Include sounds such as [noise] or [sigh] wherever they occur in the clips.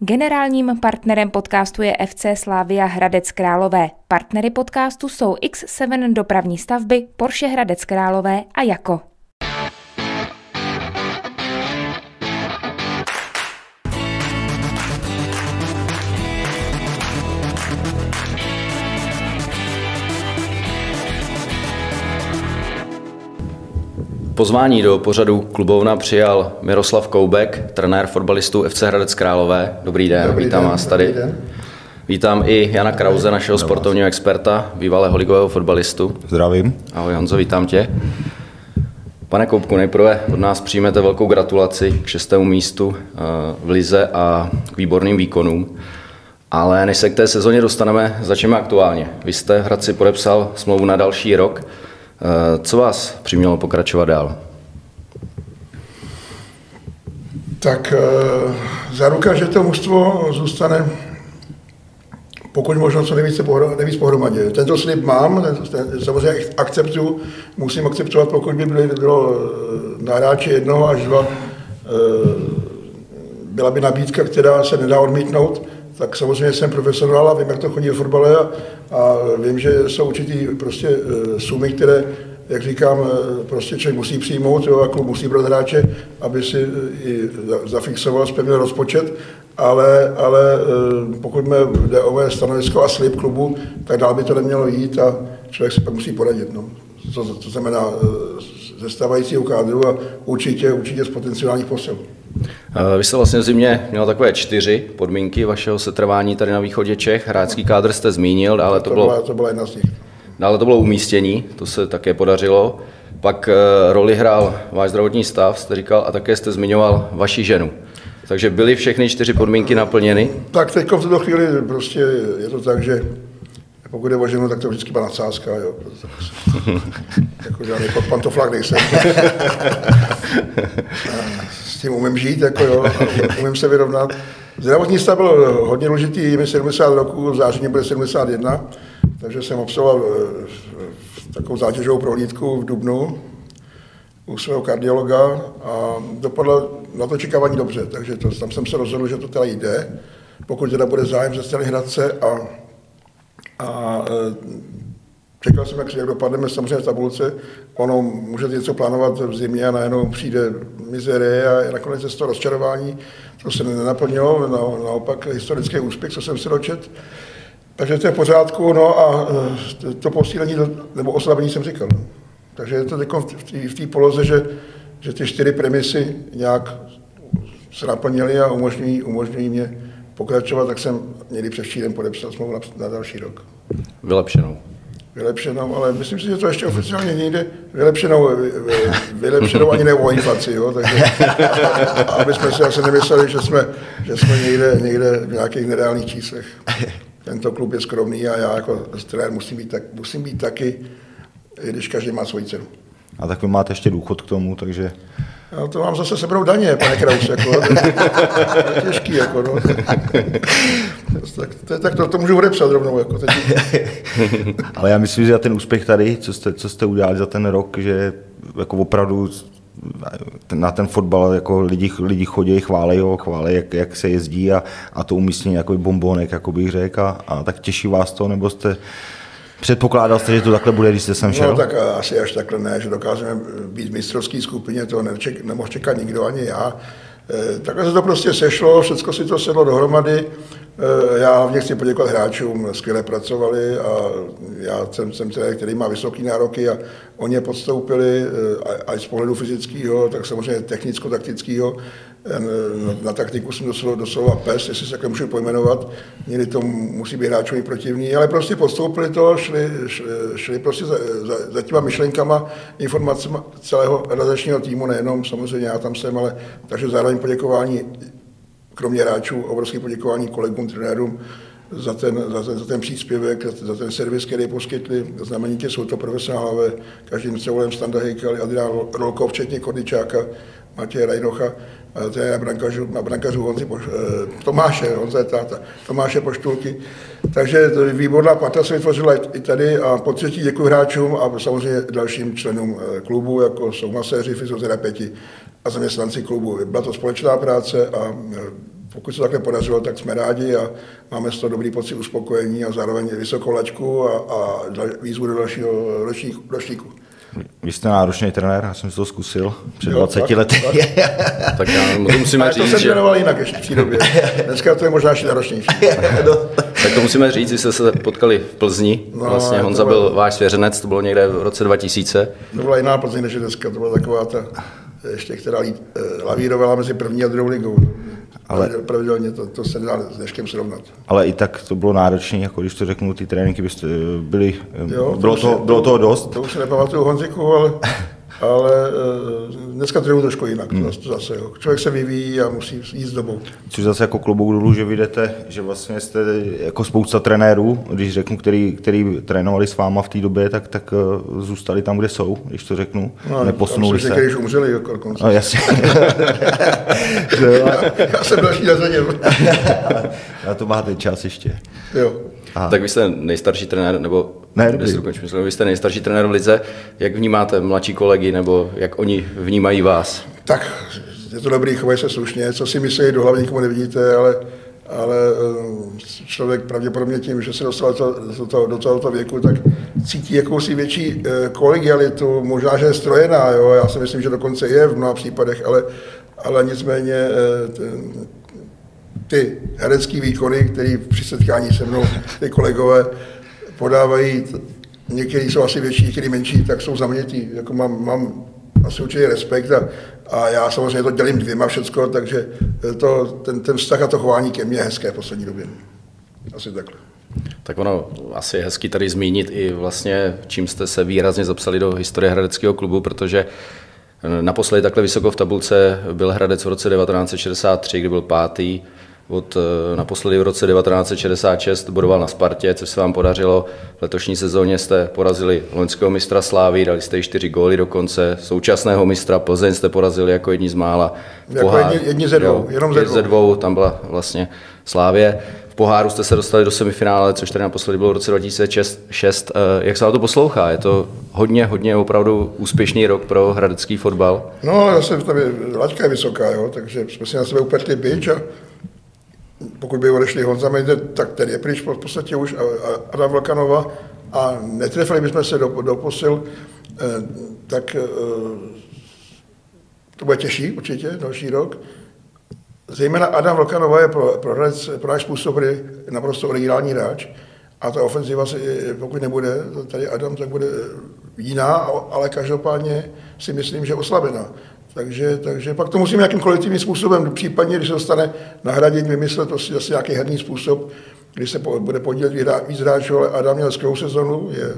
Generálním partnerem podcastu je FC Slavia Hradec Králové. Partnery podcastu jsou X7 dopravní stavby, Porsche Hradec Králové a Jako. Pozvání do pořadu klubovna přijal Miroslav Koubek, trenér fotbalistů FC Hradec Králové. Dobrý den, Dobrý vítám den, vás tady. dobrý den. Vítám i Jana Krause, našeho sportovního experta, bývalého ligového fotbalistu. Zdravím. Ahoj Honzo, vítám tě. Pane Koubku, nejprve od nás přijmete velkou gratulaci k šestému místu eh, v Lize a k výborným výkonům. Ale než se k té sezóně dostaneme, začneme aktuálně. Vy jste v Hradci podepsal smlouvu na další rok. Eh, Co vás přimělo pokračovat dál? Tak eh, záruka, že to mužstvo zůstane pokud možno co nejvíce pohro, nejvíc pohromadě. Tento slib mám, ten, ten, samozřejmě akceptuju, musím akceptovat, pokud by byly, bylo eh, na hráči jednoho až dva, byla by nabídka, která se nedá odmítnout, tak samozřejmě jsem profesionál a vím, jak to chodí v fotbale a, a vím, že jsou určitý prostě eh, sumy, které jak říkám, eh, prostě člověk musí přijmout, jo, a klub musí brát hráče, aby si eh, i za- zafixoval spevnil rozpočet, ale, ale pokud mě jde o stanovisko a slib klubu, tak dál by to nemělo jít a člověk si pak musí poradit. No. Co, to znamená ze stávajícího kádru a určitě, určitě z potenciálních posil. Eh, Vy jste vlastně v zimě měl takové čtyři podmínky vašeho setrvání tady na východě Čech. Hráčský kádr jste zmínil, ale to To byla, bylo, to byla jedna z nich. dále to bylo umístění, to se také podařilo. Pak eh, roli hrál váš zdravotní stav, jste říkal, a také jste zmiňoval vaši ženu. Takže byly všechny čtyři podmínky naplněny. Tak teď v tuto chvíli prostě je to tak, že pokud je o ženu, tak to vždycky byla nadsázka, jo. [laughs] jako žádný pantoflák nejsem. [laughs] S tím umím žít, jako jo, a umím se vyrovnat. Zdravotní stav byl hodně důležitý, mi 70 roků, v září bude 71, takže jsem absolvoval eh, takovou zátěžovou prohlídku v Dubnu u svého kardiologa a dopadlo na to čekávání dobře, takže to, tam jsem se rozhodl, že to teda jde, pokud teda bude zájem ze strany Hradce a, a e, čekal jsem, jak, jak dopadneme samozřejmě v tabulce, ono může něco plánovat v zimě a najednou přijde mizerie a nakonec je to rozčarování, to se nenaplnilo, na, naopak historický úspěch, co jsem si dočet. Takže to je v pořádku, no a e, to- posílení, nebo oslabení jsem říkal. Takže je to v té poloze, že, že ty čtyři premisy nějak se naplnily a umožňují, umožňují mě pokračovat, tak jsem někdy před štítem podepsal smlouvu na, na další rok. Vylepšenou. Vylepšenou, ale myslím si, že to ještě oficiálně někde vylepšenou, vy- vy- vylepšenou ani ne o inflaci, jo, takže [laughs] aby jsme si asi nemysleli, že jsme, že jsme někde, někde v nějakých nereálných číslech. Tento klub je skromný a já jako trenér musím být, tak, musím být taky, i když každý má svoji cenu. A tak vy máte ještě důchod k tomu, takže No, to vám zase seberou daně, pane Kraus, jako, to, je těžký, jako, no. tak, to, tak to, to můžu odepsat rovnou, jako, teď, Ale já myslím, že za ten úspěch tady, co jste, co jste udělali za ten rok, že jako opravdu na ten fotbal jako lidi, lidi chodí, chválí ho, chválí, jak, jak se jezdí a, a to umístění jako bombonek, jako bych řekl, a, a tak těší vás to, nebo jste předpokládal jste, že to takhle bude, když jste sem šel? No tak asi až takhle ne, že dokážeme být v mistrovské skupině, to neček, nemohl čekat nikdo, ani já. E, takhle se to prostě sešlo, všechno si to sedlo dohromady. E, já hlavně chci poděkovat hráčům, skvěle pracovali a já jsem, jsem trenér, který má vysoké nároky a oni je podstoupili, e, a- ať z pohledu fyzického, tak samozřejmě technicko-taktického. E, Na, na taktiku jsem doslova, doslova pes, jestli se takhle můžu pojmenovat. Někdy to musí být hráčovi protivní, ale prostě podstoupili to, šli, šli, šli prostě za, za, za těma myšlenkama, informacemi celého realizačního týmu, nejenom samozřejmě já tam jsem, ale takže zároveň poděkování, kromě hráčů, obrovské poděkování kolegům, trenérům za ten, za, ten, za ten příspěvek, za, ten servis, který poskytli. Znamenitě jsou to profesionálové, každým cevolem Standa Hejkal, Adrián Rolkov, včetně Kordičáka, Matěje Rajnocha, je na brankařů, na brankařů Honzi Poš, eh, Tomáše, Honza je táta, Tomáše Poštulky. Takže výborná pata se vytvořila i i tady a po třetí děkuji hráčům a samozřejmě dalším členům eh, klubu, jako jsou maséři, fyzioterapeuti a zaměstnanci klubu. Byla to společná práce a eh, pokud se takhle podařilo, tak jsme rádi a máme z toho dobrý pocit uspokojení a zároveň vysokou lačku a, a výzvu do dalšího ročníku. ročníku. Vy jste náročný trenér, já jsem si to zkusil před jo, 20 tak, lety. Tak, [laughs] tak já to musíme Ale říct, to jsem že... trénoval jinak ještě v té době. Dneska to je možná ještě náročnější. [laughs] no. Tak to musíme říct, že jste se potkali v Plzni. No, vlastně Honza bylo- byl váš svěřenec, to bylo někde v roce 2000. To byla jiná Plzeň než je dneska, to byla taková ta, ještě, která eh, lavírovala mezi první a druhou ligou. Ale- pravidelně to, to se nedá s dneškem srovnat. Ale i tak to bylo náročné, jako když to řeknu, ty tréninky byste eh, byly, Jo, jo, bylo, to, bylo toho dost. To už si nepamatuju Honziku, ale, [laughs] ale eh, dneska trénuju trošku jinak. Hmm. To zase, jo. Člověk se vyvíjí a musí jít s dobou. Což zase jako klobouk dolů, že vy jdete, že vlastně jste jako spousta trenérů, když řeknu, který, který trénovali s váma v té době, tak, tak eh, zůstali tam, kde jsou, když to řeknu, no, neposunuli se. Když umřeli jako dokonce. No jasně. [laughs] Jo, Já jsem další na řadě. Na [laughs] to máte čas ještě. Jo. Aha. Tak vy jste nejstarší trenér, nebo Ne, dobrý. slovo, vy jste nejstarší trenér v lize. Jak vnímáte mladší kolegy, nebo jak oni vnímají vás? Tak, je to dobrý, chovají se slušně, co si myslí, do hlavy nikomu nevidíte, ale, ale eh, člověk pravděpodobně tím, že se dostal do, to, do, toho, do tohoto věku, tak cítí jakousi větší eh, kolegialitu, možná, že je strojená, jo? já si myslím, že dokonce je v mnoha případech, ale, ale nicméně eh, ten, ty herecké výkony, které při setkání se mnou ty kolegové podávají, některý jsou asi větší, některý menší, tak jsou zamětí. Jako mám, mám asi určitě respekt a, a já samozřejmě to dělím dvěma všecko, takže to, ten, ten vztah a to chování ke mně je hezké v poslední době. Asi takhle. Tak ono asi je hezký tady zmínit i vlastně, čím jste se výrazně zapsali do historie Hradeckého klubu, protože naposledy takhle vysoko v tabulce byl Hradec v roce 1963, kdy byl pátý, od eh, naposledy v roce 1966 bodoval na Spartě, což se vám podařilo. V letošní sezóně jste porazili loňského mistra Slávy, dali jste čtyři góly dokonce. Současného mistra Plzeň jste porazili jako jedni z mála. Jako jedni- jedni ze dvou, jo, jenom ze pět ze dvou. dvou, tam byla vlastně Slávě. V poháru jste se dostali do semifinále, což tady naposledy bylo v roce 2006. Eh, Jak se vám to poslouchá? Je to hodně, hodně opravdu úspěšný rok pro hradecký fotbal. No, zase tam je, laťka je vysoká, jo, takže jsme si na sebe bič a pokud by odešli Honza Mejde, tak ten je pryč v podstatě už Adam Vlkanova a netrefili bychom se do, do posil, eh, tak eh, to bude těžší určitě další rok. Zejména Adam Vlkanova je pro, pro, Hradec, pro náš způsob hry naprosto originální hráč. A ta ofenziva, se, pokud nebude tady Adam, tak bude jiná, ale každopádně si myslím, že oslabená. Takže, takže pak to musíme nějakým kolektivním způsobem, případně, když se dostane nahradit, vymyslet prostě zase nějaký herní způsob, kdy se po, bude podílet víc hráčů, ale Adam měl skvělou sezonu, je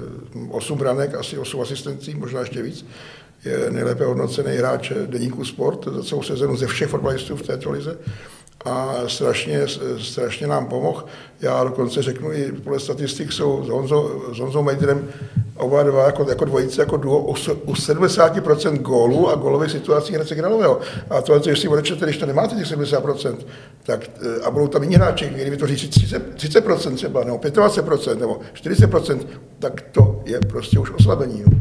8 branek, asi 8 asistencí, možná ještě víc. Je nejlépe hodnocený hráč deníku sport za celou sezonu ze všech fotbalistů v této lize a strašně, strašně nám pomohl. Já dokonce řeknu i podle statistik jsou s Honzou, s Honzou Mejdrem oba dva jako, jako dvojice, jako duo u, s- u 70% gólů a gólových situací Hradce Králového. A to, že si odečtete, když to nemáte těch 70%, tak, eh, a budou tam jiní hráči, kteří vytvoří 30, 30% třeba, nebo 25%, nebo 40%, tak to je prostě už oslabení. Jo.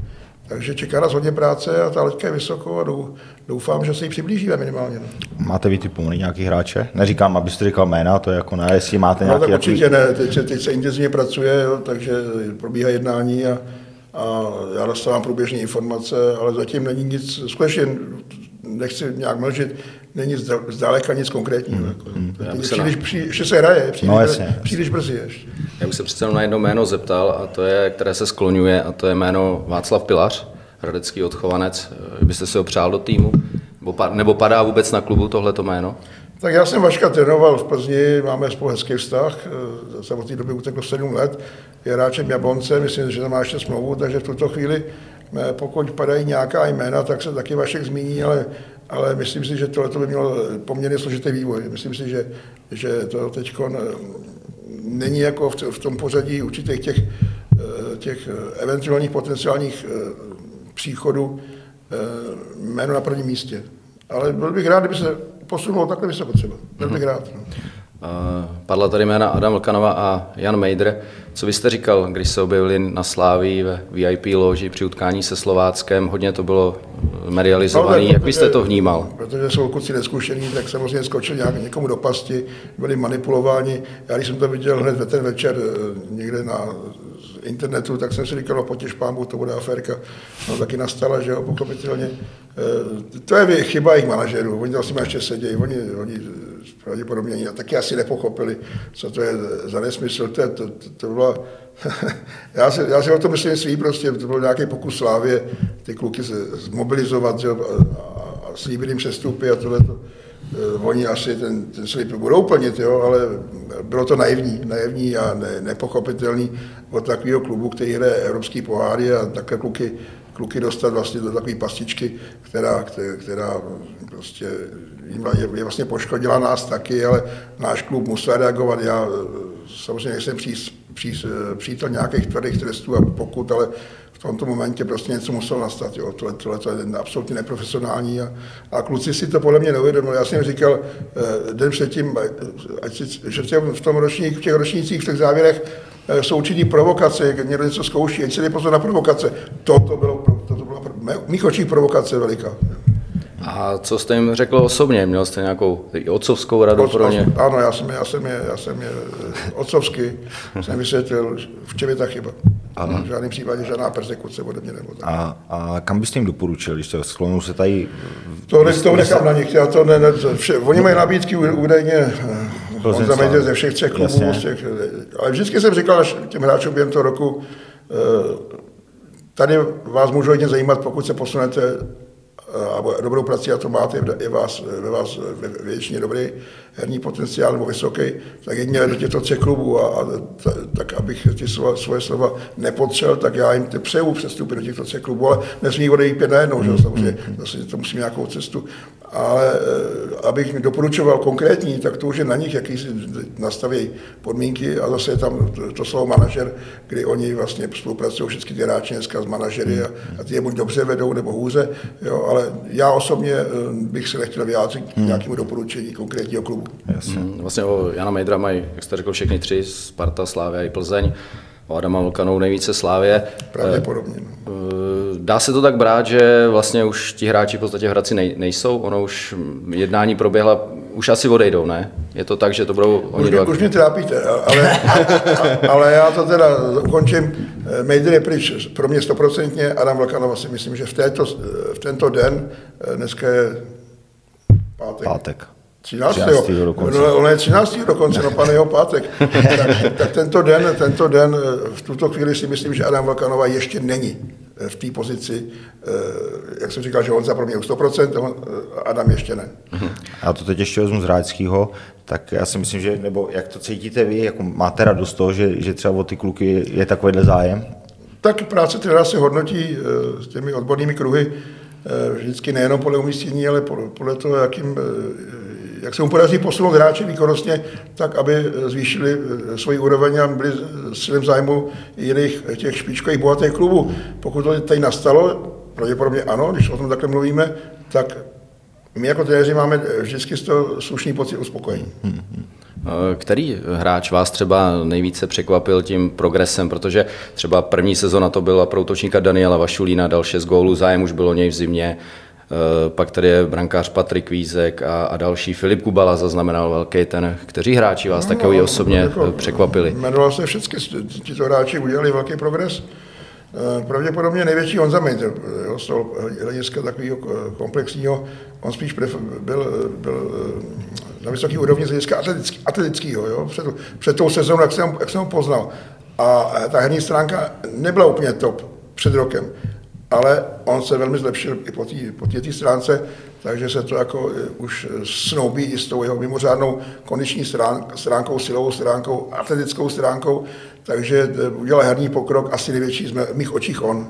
Takže čeká nás hodně práce a ta leďka je vysoko a dou- doufám, že se jí přiblížíme minimálně. No. Máte vytipovaný nějaký hráče? Neříkám, abyste říkal jména, to je jako ne, jestli máte No, nějaký tak takový- určitě ne, teď se, teď se intenzivně pracuje, jo, takže probíhá jednání a, a já dostávám průběžné informace, ale zatím není nic, skutečně nechci nějak mlžit, není zda- zdaleka nic konkrétního. Hmm, Jako, Já je se příliš, pří, ještě se hraje, příliš, No, brzy- jasně, jasně. příliš brzy ještě. Já bych se přece jenom na jedno jméno zeptal, a to je, které se skloňuje, a to je jméno Václav Pilař, hradecký odchovanec. Eh, Byste si ho přál do týmu? Nebo, pa- nebo padá vůbec na klubu tohleto jméno? Tak já jsem Vaška trénoval v Plzni, máme spolu hezký vztah, eh, za od té doby uteklo 7 let, je hráčem Jablonce, myslím, že tam má ještě smlouvu, takže v tuto chvíli, pokud padají nějaká jména, tak se taky Vašek zmíní, ale, ale myslím si, že tohle by mělo poměrně složitý vývoj. Myslím si, že, že to teď není jako v tom pořadí určitých těch, eh, těch eh, eventuálních potenciálních eh, příchodů eh, jméno na prvním místě. Ale byl bych rád, kdyby se posunulo takhle vysoko třeba. Byl bych rád. No. Eh, padla tady jména Adam Vlkanova a Jan Mejdr. Co vy jste říkal, když se objevili na Slávii ve VIP loži při utkání se Slováckem? Hodně to bylo medializované. Jak byste to vnímal? Protože jsou kluci neskušení, tak samozřejmě skočili nějak někomu do pasti, byli manipulováni. Já když jsem to viděl hned ve ten večer eh, někde na internetu, tak jsem si říkal, no potěž pámu, to bude aférka. No taky nastala, že jo, pochopitelně. Eh, to je chyba jejich manažerů, oni tam s nimi ještě sedějí, oni, oni pravděpodobně taky asi nepochopili, co to je za nesmysl. To, to, to, to bylo, [laughs] já, si, já si o tom myslím svý, prostě to byl nějaký pokus Slávě ty kluky zmobilizovat že, a, a slíbit jim přestupy a tohle. To, eh, oni asi ten, ten slib budou plnit, jo, ale bylo to naivní, naivní a ne, nepochopitelný od takového klubu, který hraje evropský poháry a také kluky, kluky dostat vlastně do takové pastičky, která, která, prostě je, je vlastně poškodila nás taky, ale náš klub musel reagovat. Já samozřejmě nejsem pří, pří, přítel nějakých tvrdých trestů a pokud, ale v tomto momentě prostě něco muselo nastat. Jo. Tohle, tohle to je absolutně neprofesionální a, a kluci si to podle mě neuvědomili. Já jsem říkal eh, den předtím, ať si, že v tom ročník, v těch ročnících, v těch závěrech eh, jsou určitý provokace, někdo něco zkouší, ať si dej pozor na provokace. Toto bylo v mých očích provokace veliká. A co jste jim řekl osobně? Měl jste nějakou otcovskou radu Od, pro ně? Ano, já jsem, já jsem je, já jsem je eh, otcovsky [laughs] jsem vysvětlil, v čem je ta chyba. Ano. V žádném případě žádná persekuce ode mě nebo tak. A, a kam byste jim doporučil, když to sklonou se tady... To, ne, to nechám na nich, já to ne, ne vše, oni mají nabídky údajně eh, on zaměděl ze všech třech klubů, z těch, ale vždycky jsem říkal těm hráčům během toho roku, eh, tady vás můžu hodně zajímat, pokud se posunete a dobrou prací a to máte, je vás, ve vás většině dobrý herní potenciál nebo vysoký, tak jedině do těchto třech klubů a, a tak, abych ty slova, svoje slova nepotřel, tak já jim ty přeju přestupy do těchto třech klubů, ale nesmí odejít pět najednou, že? samozřejmě zase to musím nějakou cestu, ale eh, abych mi doporučoval konkrétní, tak to už je na nich, jaký si nastaví podmínky a zase je tam to, to slovo manažer, kdy oni vlastně spolupracují všechny ty hráči dneska s manažery a, a ty je buď dobře vedou nebo hůře, jo, ale já osobně eh, bych se nechtěl vyjádřit k nějakému doporučení konkrétního klubu. Jasně. Hmm, vlastně o Jana Mejdra mají, jak jste řekl, všechny tři, Sparta, Slávia i Plzeň. O Adama Volkanou nejvíce Slávě. Pravděpodobně. No. Eh, dá se to tak brát, že vlastně už ti hráči v podstatě v Hradci nej, nejsou? Ono už jednání proběhla, už asi odejdou, ne? Je to tak, že to budou oni už, mě, už mě trápíte, ale, ale já to teda ukončím. Mejdr je pryč pro mě stoprocentně, Adam Vlkanova si myslím, že v, této, v tento den, dneska je pátek, pátek. 13. 13. dokonce. No, ono je 13. dokonce, no pane jeho pátek. [laughs] tak, tak tento, den, tento den, eh, v tuto chvíli si myslím, že Adam Vlkanova ještě není eh, v té pozici, eh, jak jsem říkal, že on za pro mě 100%, Adam ještě ne. Já to teď ještě vezmu z Ráďského, tak já si myslím, že, nebo jak to cítíte vy, jako máte radost toho, že, že třeba o ty kluky je takovýhle zájem? Tak práce trenéra se hodnotí s těmi odbornými kruhy vždycky nejenom podle umístění, ale podle toho, jakým jak se mu podaří posunout hráče výkonnostně, tak aby zvýšili eh, svoji úroveň a byli silem zájmu jiných těch špičkových bohatých klubů. Pokud to tady nastalo, pravděpodobně ano, když o tom takhle mluvíme, tak my jako trenéři máme vždycky z toho slušný pocit uspokojení. Eh, který hráč vás třeba nejvíce překvapil tím progresem, protože třeba první sezona to byla pro útočníka Daniela Vašulína, dal 6 gólů, zájem už bylo něj v zimě, Eh, pak tady je brankář Patrik Vízek a, a další. Filip Kubala zaznamenal velký ten. Kteří hráči vás no, takový osobně jako, překvapili? Jmenoval se všichni, tito hráči udělali velký progres. Eh, pravděpodobně největší Honza Mejter, z toho hlediska takového komplexního, on spíš byl, byl na vysoké úrovni z hlediska atletický, atletického, jo? Před, před tou sezónou, jak jsem, jak jsem ho poznal. A ta herní stránka nebyla úplně top před rokem ale on se velmi zlepšil i po té po stránce, takže se to jako eh, už snoubí i s tou jeho mimořádnou kondiční stránkou, silovou stránkou, atletickou stránkou, takže eh, udělal herní pokrok, asi největší z mých očích on.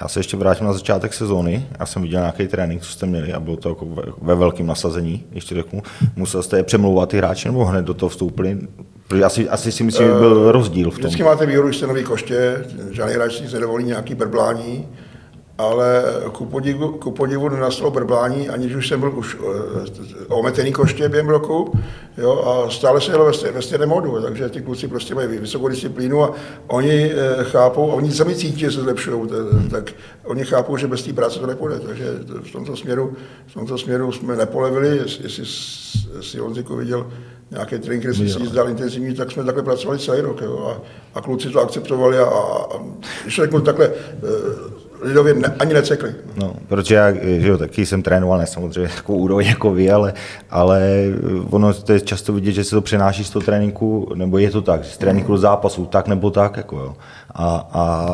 Já se ještě vrátím na začátek sezóny. Já jsem viděl nějaký trénink, co jste měli a bylo to jako ve, ve velkém nasazení, ještě řeknu. Musel jste je přemlouvat ty hráči nebo hned do toho vstoupili? Protože asi, asi si myslím, že byl rozdíl v tom. Vždycky máte výhodu, že jste nový koště, žádný hráč nic nedovolí nějaký brblání ale ku podivu, ku podivu nenastalo brblání, aniž už jsem byl už eh, ometený koště během roku jo, a stále se jelo ve, ve stejném modu, takže ty kluci prostě mají vysokou disciplínu a oni eh, chápou, a oni sami cítí, že se zlepšují, tak oni chápou, že bez té práce to nepůjde, takže v tomto směru, v tomto směru jsme nepolevili, jestli si Honziku viděl nějaké tréninky, který si zdal intenzivní, tak jsme takhle pracovali celý rok jo, a, a kluci to akceptovali a, a, a když řeknu takhle, eh, lidově ne, ani necekli. No, protože já že jo, taky jsem trénoval, ne samozřejmě takovou úroveň jako vy, ale, ale ono to je často vidět, že se to přenáší z toho tréninku, nebo je to tak, z tréninku do zápasu, tak nebo tak. Jako jo. A, a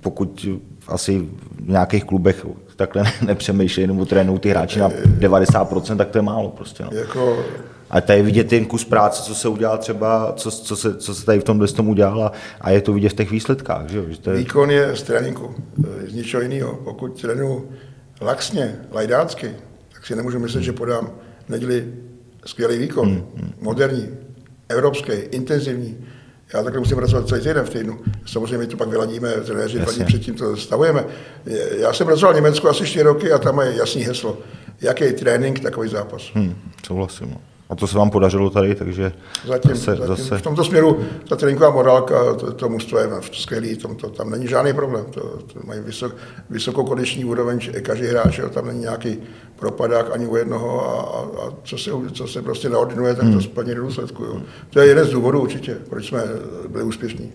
pokud asi v nějakých klubech takhle nepřemýšlí nebo trénují ty hráči na 90%, tak to je málo prostě. No. Jako, a tady vidět ten kus práce, co se udělal třeba, co, co, se, co se tady v tomhle tom udělal a, a je to vidět v těch výsledkách. Že? Že to je... Výkon je z tréninku, z ničeho jiného. Pokud trénu laxně, lajdácky, tak si nemůžu myslet, že podám neděli skvělý výkon, hmm, hmm. moderní, evropský, intenzivní. Já takhle musím pracovat celý týden v týdnu. Samozřejmě my to pak vyladíme, trenéři dva dní předtím to stavujeme. Já jsem pracoval v Německu asi 4 roky a tam je jasný heslo. Jaký je trénink, takový zápas. Hmm, souhlasím. No. A to se vám podařilo tady, takže zatím, zase, zatím zase... v tomto směru ta tréninková morálka, to, to mužstvo je skvělý, tom, to, tam není žádný problém, to, to mají vysok, vysokokondiční úroveň, každý hráč, tam není nějaký propadák ani u jednoho a, a, a co, se, co se prostě naordinuje, tak to hmm. splní do důsledku. Jo. To je jeden z důvodů určitě, proč jsme byli úspěšní.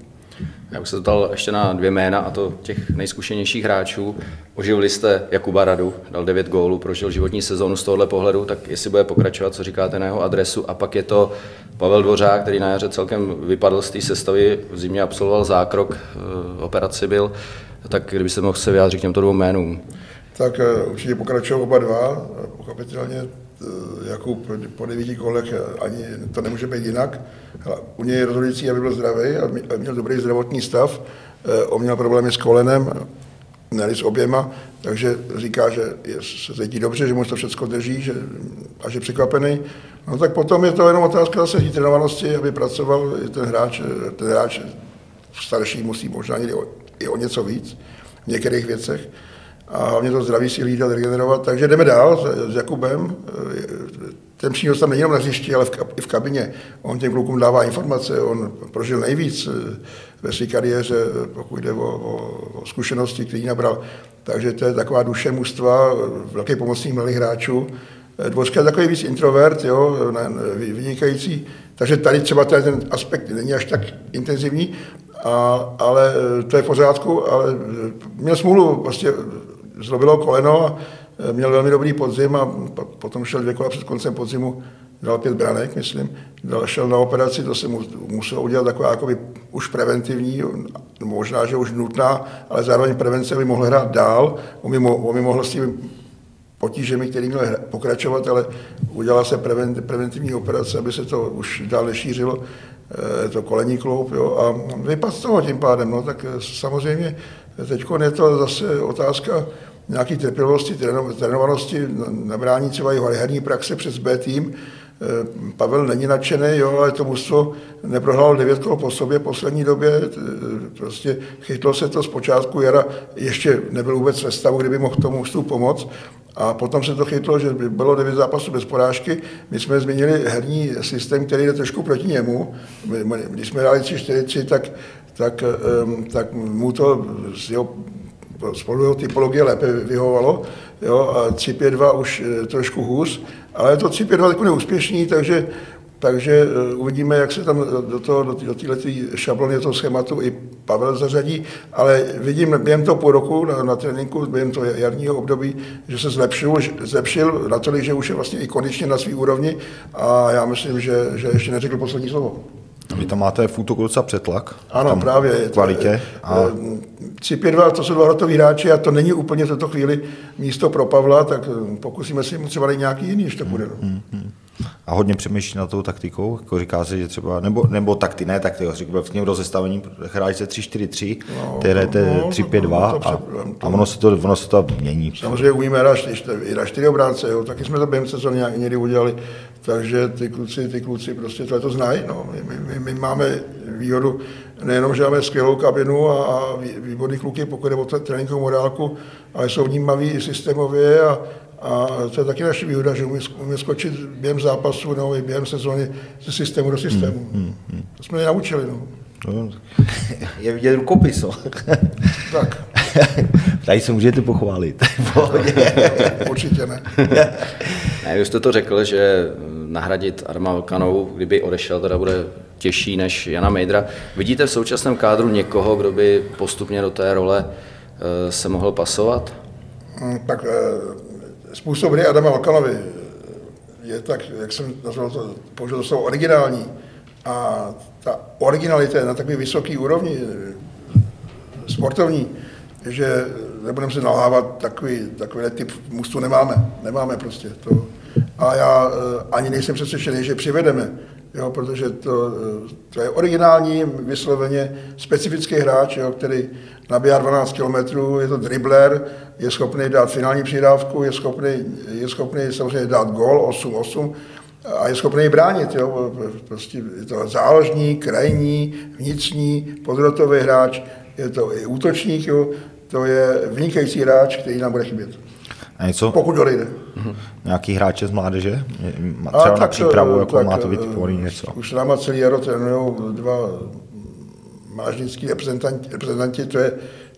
Já bych se dal ještě na dvě jména, a to těch nejzkušenějších hráčů. Oživili jste Jakuba Radu, dal 9 gólů, prožil životní sezónu z tohohle pohledu, tak jestli bude pokračovat, co říkáte na jeho adresu. A pak je to Pavel Dvořák, který na jaře celkem vypadl z té sestavy, v zimě absolvoval zákrok, eh, operaci byl. Tak kdyby se mohl se vyjádřit k těmto dvou jménům. Tak eh, určitě pokračují oba dva, pochopitelně Eh, Jakub po devíti kolech eh, ani to nemůže být jinak. U něj je rozhodující, aby byl zdravý a měl dobrý zdravotní stav. Eh, on měl problémy s kolenem, ne s oběma, takže říká, že je, se cítí dobře, že mu to všechno drží že, a že překvapený. No tak potom je to jenom otázka zase trénovanosti, aby pracoval ten hráč, ten hráč starší musí možná i o, i o něco víc v některých věcech a hlavně to zdraví si hlídat, regenerovat. Takže jdeme dál s, Jakubem. Ten přínos tam není jenom na hřišti, ale v, i v kabině. On těm klukům dává informace, on prožil nejvíc eh, ve své kariéře, pokud jde o, o, o zkušenosti, který nabral. Takže to je taková duše mužstva, velký pomocník mladých hráčů. Eh, Dvořka je takový víc introvert, jo, vynikající, takže tady třeba ten aspekt není až tak intenzivní, a, ale eh, to je v pořádku, ale měl smůlu, prostě zlobilo koleno a e, měl velmi dobrý podzim a potom šel dvě kola před koncem podzimu, dal pět branek, myslím, dal, šel na operaci, to se mu muselo udělat taková jakoby už preventivní, možná, že už nutná, ale zároveň prevence by mohl hrát dál, on by, mohl, s tím potížemi, který měl pokračovat, ale udělala se preventivní operace, aby se to už dál nešířilo, e, to kolení kloup, jo, a vypadl z toho tím pádem, no, tak e, samozřejmě teď je to zase otázka nějaké trpělivosti, trénovanosti, nabrání třeba jeho herní praxe přes B tým. Eh, Pavel není nadšený, jo, ale to mužstvo neprohrálo devět kol po sobě v poslední době. Prostě chytlo se to z počátku jara, ještě nebyl vůbec ve stavu, kdyby mohl tomu mužstvu pomoct. A potom se to chytlo, že bylo devět zápasů bez porážky. My jsme změnili herní systém, který jde trošku proti němu. Když jsme dali 3-4-3, tak, tak, tak mu to z jeho z pohledu typologie lépe vyhovovalo, jo, a 3-5-2 už eh, trošku hůř, ale to 3-5-2 je neúspěšný, takže, takže eh, uvidíme, jak se tam do, toho, do, této šablony, do toho schématu i Pavel zařadí, ale vidím během toho půl roku na, na tréninku, během toho jarního období, že se zlepšil, zlepšil natolik, že už je vlastně i konečně na své úrovni a já myslím, že, že ještě neřekl poslední slovo. Vy tam máte v útoku docela přetlak. Ano, tam právě. Kvalitě. A... 3-5-2, to jsou dva hotoví hráči a to není úplně v této chvíli místo pro Pavla, tak pokusíme si mu třeba nějaký jiný, než to bude. No. Hmm, hmm. A hodně přemýšlí na tou taktikou, jako říká se, že třeba, nebo, nebo takty, ne takty, řekl v něm rozestavení hráč se 3-4-3, no, ty hrajete no, 3-5-2 no, a, a ono, se to, ono se to mění. Samozřejmě umíme hrát i na čtyři obránce, jo, taky jsme to během sezóny nějak někdy udělali, takže ty kluci, ty kluci prostě to znají. No. My, my, my, my, máme výhodu nejenom, že máme skvělou kabinu a, a výborný kluky, pokud je o tréninkovou morálku, ale jsou vnímaví i systémově a, a to je taky naše výhoda, že umíme skočit během zápasu nebo i během sezóny ze systému do systému. Hmm, hmm, hmm. To jsme je naučili. No. No, [laughs] je vidět rukopis. No. [laughs] tak. Tady se můžete pochválit. [laughs] Určitě ne. ne. Vy jste to řekl, že nahradit Arma Vlkanou, kdyby odešel, teda bude těžší než Jana Mejdra. Vidíte v současném kádru někoho, kdo by postupně do té role eh, se mohl pasovat? Tak eh, způsob hry Adama Alkalovi je tak, jak jsem nazval to, použil to slovo originální. A ta originalita je na takový vysoký úrovni sportovní, že nebudeme se nalávat, takový, takový typ mustu nemáme. Nemáme prostě to. A já eh, ani nejsem přesvědčený, že přivedeme jo, protože to, to je originální, vysloveně specifický hráč, jo, který nabíhá 12 km, je to dribler, je schopný dát finální přidávku, je schopný, je schopný samozřejmě dát gol 8-8 a je schopný bránit. Jo. Prostě je to záložní, krajní, vnitřní, podrotový hráč, je to i útočník, jo. to je vynikající hráč, který nám bude chybět. A něco? Pokud dojde. Mm-hmm. Nějaký hráče z mládeže? Třeba a na přípravu, jako tak, má to vytvořit něco? Už náma celý jaro trénují dva mlážnický reprezentanti, reprezentanti, to je,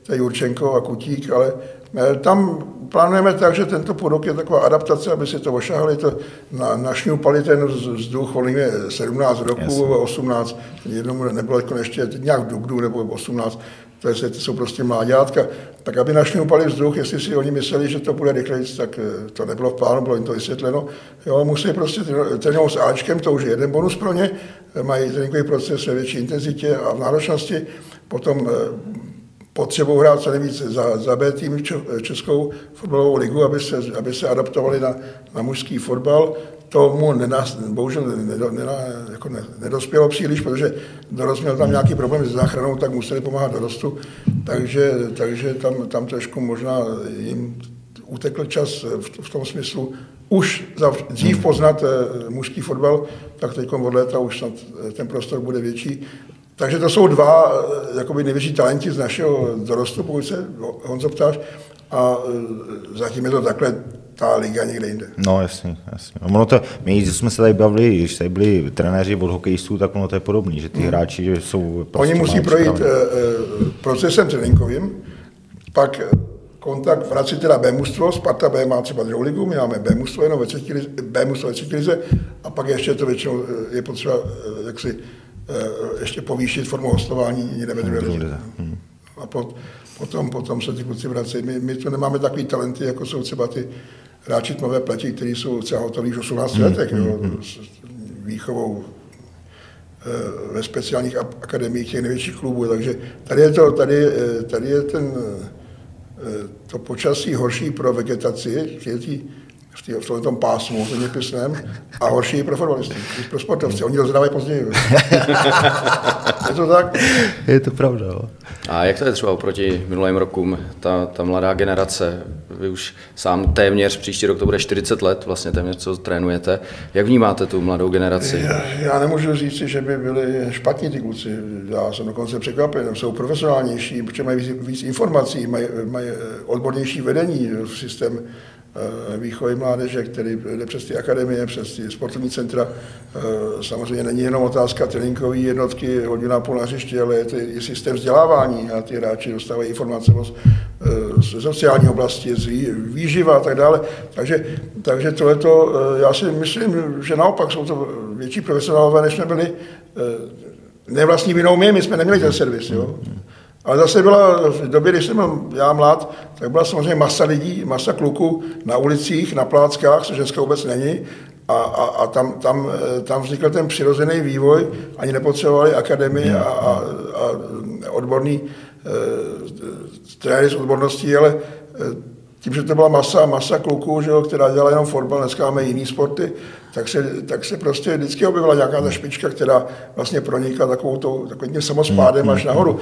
to je Jurčenko a Kutík, ale eh, tam plánujeme tak, že tento půl je taková adaptace, aby si to ošahali, to na, našňupali ten vzduch, volíme 17 roků, yes. 18, jednomu nebylo jako ještě nějak v dubnu nebo 18, to, je, to jsou prostě mláďátka, tak aby našňupali vzduch, jestli si oni mysleli, že to bude rychlejc, tak eh, to nebylo v plánu, bylo jim to vysvětleno. Jo, musí prostě trénovat s Ačkem, to už je jeden bonus pro ně, mají tréninkový proces ve větší intenzitě a v náročnosti, potom eh, potřebou hrát co nejvíc za, za B tým Českou fotbalovou ligu, aby se, aby se adaptovali na, na mužský fotbal. Tomu nenas, bohužel nedo, jako ne, nedospělo příliš, protože dorost měl tam nějaký problém s záchranou, tak museli pomáhat dorostu. Takže, takže tam, tam trošku možná jim utekl čas v, v tom smyslu už za, dřív poznat eh, mužský fotbal, tak teď od léta už snad eh, ten prostor bude větší. Takže to jsou dva eh, jakoby největší talenti z našeho dorostu, pokud se Honzo ptáš, a zatím je to takhle ta liga někde jinde. No jasně, jasně. No, ono to, my jsme se tady bavili, když tady byli trenéři od hokejistů, tak ono to je podobné, že ty hmm. hráči že jsou prostě Oni musí projít uh, procesem tréninkovým, pak kontakt vrací teda B mužstvo, Sparta B má třeba druhou ligu, my máme B mužstvo jenom ve třetí lize, B mužstvo ve třetí lize a pak ještě to většinou je potřeba jak si Eh, ještě povýšit formu hostování někde ve druhé lize. Hmm. A pot, potom, potom se ty kluci vrací. My, my tu nemáme takový talenty, jako jsou třeba ty hráči tmavé pleti, kteří jsou třeba hotoví v 18 hmm. letech, jo, hmm. s výchovou eh, ve speciálních akademiích těch největších klubů. Takže tady je, to, tady, eh, tady je ten, to počasí horší pro vegetaci, v, v tom pásmu zeměpisném a horší pro fotbalisty, pro sportovce. Oni rozdávají později. [laughs] je to tak? Je to pravda. Jo. A jak to je třeba oproti minulým rokům, ta, ta mladá generace? Vy už sám téměř, příští rok to bude 40 let, vlastně téměř, co trénujete. Jak vnímáte tu mladou generaci? Já, já nemůžu říct, že by byli špatní ty kluci. Já jsem dokonce překvapen. Jsou profesionálnější, protože mají víc, víc informací, mají, mají odbornější vedení v systém Eh, výchovy mládeže, který jde přes ty akademie, přes ty sportovní centra. Eh, samozřejmě není jenom otázka tréninkové jednotky, hodina půl na hřišti, ale je to i systém vzdělávání a ty hráči dostávají informace eh, z sociální oblasti, z výživa a tak dále. Takže, takže tohleto, já si myslím, že naopak jsou to větší profesionálové, než jsme byli nevlastní vinou my, my jsme neměli ten servis. Jo? Ale zase byla v době, když jsem byl já mlad, tak byla samozřejmě masa lidí, masa kluků na ulicích, na pláckách, což dneska vůbec není. A, a, a tam, tam, tam vznikl ten přirozený vývoj, ani nepotřebovali akademii a, a, a odborný e, trenéry z odborností, ale e, tím, že to byla masa, masa kluků, že jo, která dělala jenom fotbal, dneska máme jiný sporty, tak se, tak se prostě vždycky objevila nějaká ta špička, která vlastně pronikla takovou tou, takovým tím samospádem až nahoru.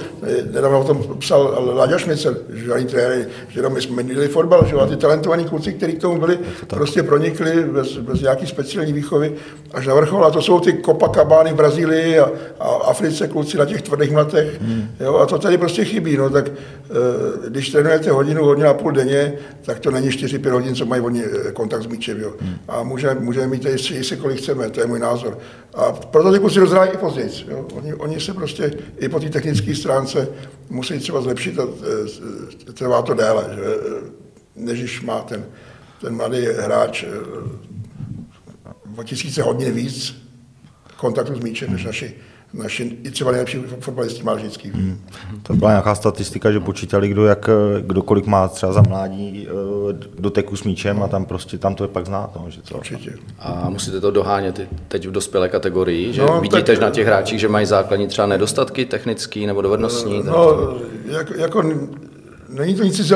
Nedávno o tom psal Láďa Šmicer, že žádný trenéry, že my jsme měli fotbal, že a ty talentovaní kluci, kteří k tomu byli, prostě pronikli bez, bez nějaký speciální výchovy až na vrchol. A to jsou ty Copacabány v Brazílii a, a Africe kluci na těch tvrdých mlatech. Hmm. Jo, a to tady prostě chybí. No, tak eh, když trénujete hodinu, hodinu a půl denně, tak to není 4-5 hodin, co mají oni eh, kontakt s míčem. Jo. Hmm. A můžeme, můžeme mít tady střílí se, kolik chceme, to je můj názor. A proto ty kluci rozhrají i později. Jo. Oni, oni, se prostě i po té technické stránce musí třeba zlepšit a e, trvá to déle, že, než má ten, ten mladý hráč e, o tisíce hodin víc kontaktu s míčem než naši naši i třeba nejlepší fotbalisti má vždycky. Hmm. To byla nějaká statistika, že počítali, kdo, jak, kdo kolik má třeba za mládí eh, do teku s míčem a tam prostě tam to je pak znát. No, že to, Určitě. A musíte to dohánět teď v dospělé kategorii, že no, vidíte tak, na těch hráčích, že mají základní třeba nedostatky technický nebo dovednostní? No, jako, jako Není to nic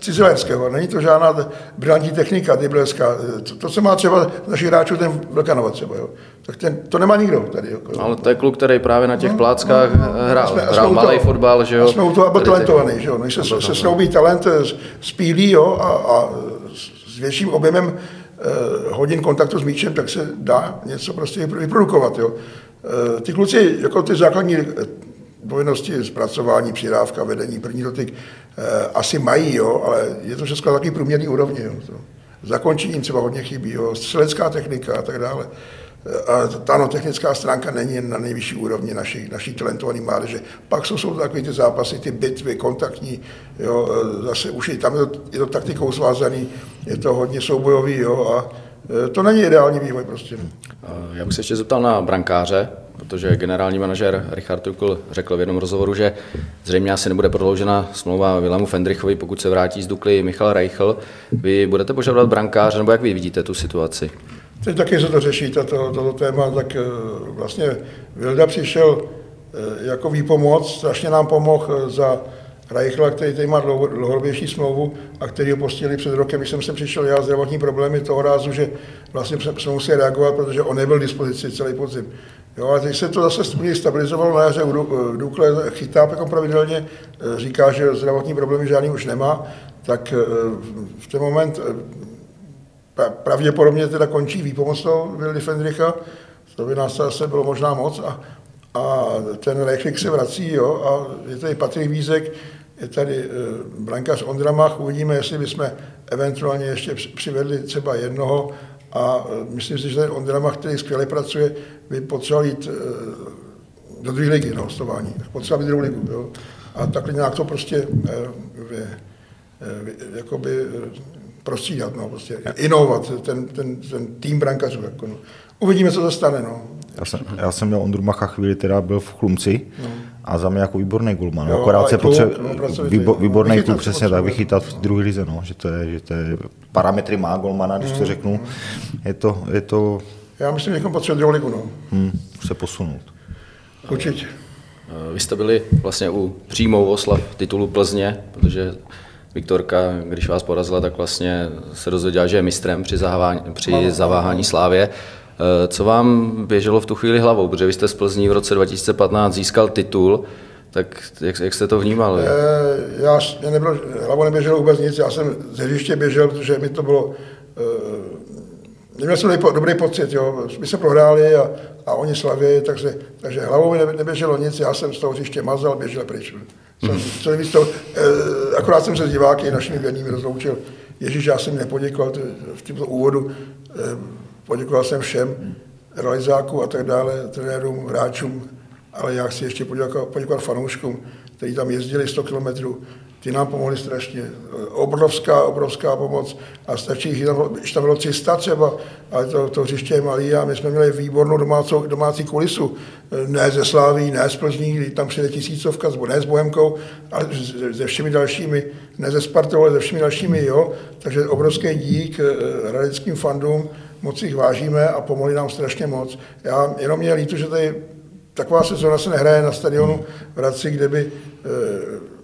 cizilerského, není to žádná brilantní technika dribleská. To, to, co má třeba našich hráčů, ten Vlkanova třeba, jo. Tak ten, to nemá nikdo tady. Jako. No, ale to je kluk, který právě na těch no, pláckách no, no, hrál, jsme, hrál malý fotbal, že jo. jsme u toho, byl talentovaný, že jo. Než se, se snoubí talent spílí, jo, a, a s větším objemem eh, hodin kontaktu s míčem, tak se dá něco prostě vyprodukovat, jo. Eh, ty kluci, jako ty základní dovednosti zpracování, přidávka, vedení, první dotyk eh, asi mají, jo, ale je to všechno taky průměrný úrovně. Jo, to. Zakončením třeba hodně chybí, jo, střelecká technika a tak dále. Eh, a ta technická stránka není na nejvyšší úrovni naší, naší talentované mládeže. Pak jsou, jsou to takové ty zápasy, ty bitvy, kontaktní, jo, eh, zase už je, tam je to, je to taktikou svázaný, je to hodně soubojový, jo, a to není ideální vývoj prostě. Já bych se ještě zeptal na brankáře protože generální manažer Richard Tukl řekl v jednom rozhovoru, že zřejmě asi nebude prodloužena smlouva Vilému Fendrichovi, pokud se vrátí z Dukly Michal Reichl. Vy budete požadovat brankáře, nebo jak vy vidíte tu situaci? Teď taky se to řeší, toto, toto téma, tak eh, vlastně Vilda přišel eh, jako výpomoc, strašně nám pomohl eh, za Reichla, který tady má dlouhodobější smlouvu a který ho postihli před rokem, když jsem se přišel já zdravotní problémy toho rázu, že vlastně jsme museli reagovat, protože on nebyl k dispozici celý podzim. Jo, ale teď se to zase stabilizovalo na jaře v Dukle, chytá jako pravidelně, říká, že zdravotní problémy žádný už nemá, tak v ten moment pravděpodobně teda končí výpomocnou Willy Fendricha, to by nás zase bylo možná moc a, a ten Rechlik se vrací, jo, a je tady Patrik Vízek, je tady brankář Ondramach, uvidíme, jestli bychom eventuálně ještě přivedli třeba jednoho, a myslím si, že ten Ondra který skvěle pracuje, by potřeboval jít eh, do druhé ligy na hostování. Potřeboval druhou ligu. Jo. A takhle nějak to prostě je, eh, eh, jakoby prostřídat, no, prostě inovovat ten, ten, ten tým brankařů. Jako, no. Uvidíme, co se stane. No. Já jsem, já jsem měl Ondru Macha chvíli, teda byl v Chlumci no. a za mě jako výborný gulman. Jo, Akorát se potřebuje, no, výbo, výborný klub, přesně tak, vychytat v druhé lize, no, že to je, že to je, parametry má golmana, když to mm. řeknu. Je to, je to... Já myslím, že potřebuje druhou ligu, no. Hmm, se posunout. Určitě. Eh, vy jste byli vlastně u přímou oslav titulu Plzně, protože Viktorka, když vás porazila, tak vlastně se dozvěděla, že je mistrem při, zaváhání, při zaváhání Slávě. Eh, co vám běželo v tu chvíli hlavou, protože vy jste z Plzní v roce 2015 získal titul, tak jak, jak jste to vnímal? E, já, mě nebylo, hlavou neběželo vůbec nic, já jsem ze hřiště běžel, protože mi to bylo, e, neměl jsem dobrý pocit, jo. my jsme prohráli a, a oni slavějí, takže, takže hlavou mi neběželo nic, já jsem z toho hřiště mazal, běžel pryč. Jsem, co to, e, akorát jsem se s diváky našimi věrnými rozloučil. Ježíš, já jsem nepoděkoval v tomto úvodu. E, Poděkoval jsem všem realizákům a tak dále, trenérům, hráčům, ale já chci ještě poděkovat, poděkovat fanouškům, kteří tam jezdili 100 kilometrů. Ty nám pomohli strašně. Obrovská, obrovská pomoc. A stačí, když tam bylo 300 třeba, ale to, to hřiště je malý a my jsme měli výbornou domácou, domácí kulisu. Ne ze Sláví, ne z Plzní, tam přijde tisícovka, ne s Bohemkou, ale se všemi dalšími, ne ze Spartou, ale se všemi dalšími, jo. Takže obrovský dík eh, radeckým fandům, moc jich vážíme a pomohli nám strašně moc. Já jenom mě líto, že tady taková sezóna se nehraje na stadionu v Hradci, kde by e, no,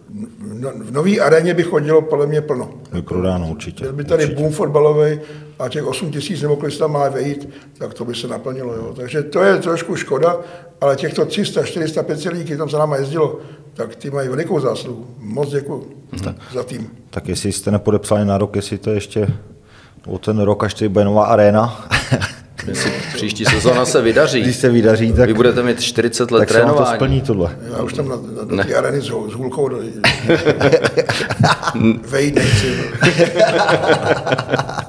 v nový aréně by chodilo podle mě plno. Vyprodáno určitě. Byl by tady určitě. boom fotbalový a těch 8 tisíc nebo kolik tam má vejít, tak to by se naplnilo. Jo. Takže to je trošku škoda, ale těchto 300, 400, 500 lidí, tam za náma jezdilo, tak ty mají velikou zásluhu. Moc děkuji za tým. Tak jestli jste nepodepsali na rok, jestli to ještě o ten rok, až tady bude nová aréna, Jestli příští sezóna se vydaří, když se vydaří, tak, vy budete mít 40 let tak se vám to trénování. splní tohle. Já už tam na, na, do té areny s, s hůlkou do, [laughs] nechci. [laughs]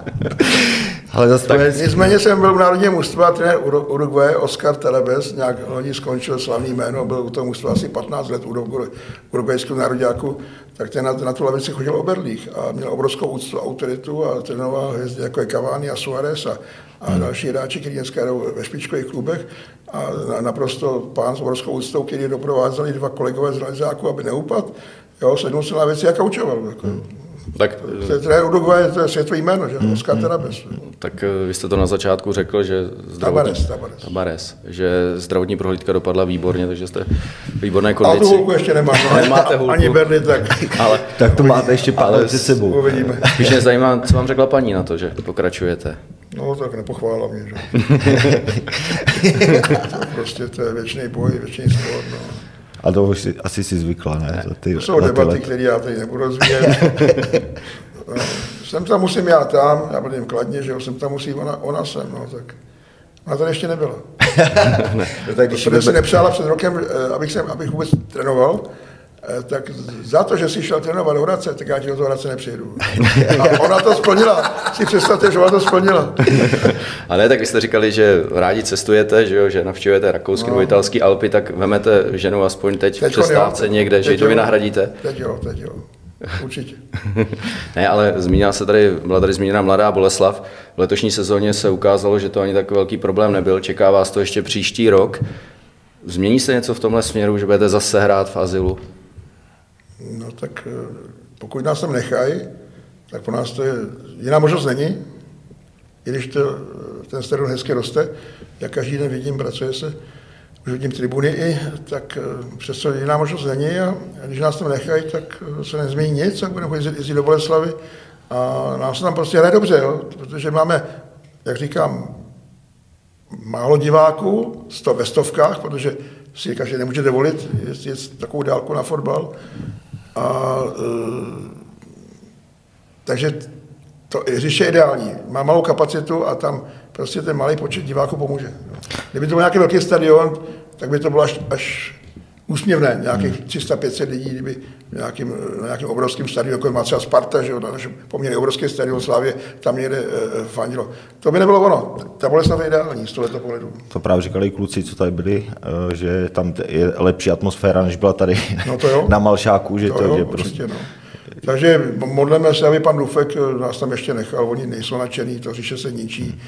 Ale zase je, Nicméně jsem byl v národním mužstvu a trenér Uru- Uruguay Oscar Telebes, nějak loni skončil slavný jméno, byl u toho mužstva asi 15 let u Urugu- urugvajského nároďáku, tak ten na, na tu lavici chodil Oberlích a měl obrovskou úctu a autoritu a trénoval hvězdy jako je Cavani a Suarez a, a hmm. další hráči, kteří dneska hrajou ve špičkových klubech a na, naprosto pán s obrovskou úctou, který doprovázeli dva kolegové z Lezáku, aby neupadl, jo, sednul se na lavici a kaučoval. Jako. Hmm. Tak, To je Uruguay, to je světový jméno, že? Oscar Telebes. tak eh, vy jste to na začátku řekl, že Tabares, Tabares. Tabares, že zdravotní prohlídka dopadla výborně, takže jste výborné Ale tu kondici. hulku ještě nemám. No. Nemáte hulku. Ani Berny, tak Ale tak to máte ještě pár let sebou. uvidíme. [laughs] spíš mě zajímá, co vám řekla paní na to, že pokračujete. No, tak nepochvála mě, že? [laughs] to prostě to je věčný boj, věčný sport. No. A to už si, asi si zvykla, ne? Za ty, To jsou debaty, které já tady nebudu rozvíjet. [laughs] Jsem tam musím já tam, já byl jim kladně, že jo, jsem tam musí ona, ona sem, no, tak ona tady ještě nebyla. [laughs] No, tak když Protože si nepřála před rokem, eh, abych, sem, abych vůbec trénoval, tak za to, že si šel trénovat do Hradce, tak já ti do toho Hradce nepřijedu. A [laughs] ona to splnila. Si představte, že ona to splnila. [laughs] A ne, tak vy jste říkali, že rádi cestujete, že, jo, že navštěvujete rakouské nebo italské Alpy, tak vemete ženu aspoň teď v Teďkon přestávce jo. někde, že ji Teď to vy jo. nahradíte. Teď jo, teď jo. Určitě. [laughs] Ne, ale zmínila se tady, byla tady zmíněna mladá Boleslav. V letošní sezóně se ukázalo, že to ani tak velký problém nebyl. Čeká vás to ještě příští rok. Změní se něco v tomhle směru, že budete zase hrát v azylu? No tak eh, pokud nás tam nechají, tak pro nás to je, jiná možnost není. I když to, eh, ten stadion hezky roste, jak každý den vidím, pracuje se, už vidím tribuny i, tak eh, přesto jiná možnost není a když nás tam nechají, tak se nezmění nic, tak budeme jezdit, jezdit do Boleslavy a nám se tam prostě hraje dobře, jo? protože máme, jak říkám, málo diváků, sto ve stovkách, protože si každý nemůže dovolit jet, jet takovou dálku na fotbal. A, e, takže to hřiště je ideální. Má malou kapacitu a tam prostě ten malý počet diváků pomůže. Kdyby to byl nějaký velký stadion, tak by to bylo až, až úsměvné, nějakých 300-500 lidí, kdyby nějakým, na nějakým obrovském stadionu, jako má třeba Sparta, že jo, na našem poměrně obrovský stadion v Slávě, tam někde e, fandilo. To by nebylo ono. Ta Boleslav je ideální z tohoto pohledu. To právě říkali kluci, co tady byli, eh, že tam je lepší atmosféra, než byla tady No to jo. [laughs] na Malšáku, že To to, jo, určitě, prostě... no. Takže modleme se, aby pan Dufek nás tam ještě nechal, oni nejsou nadšený, to říše se ničí,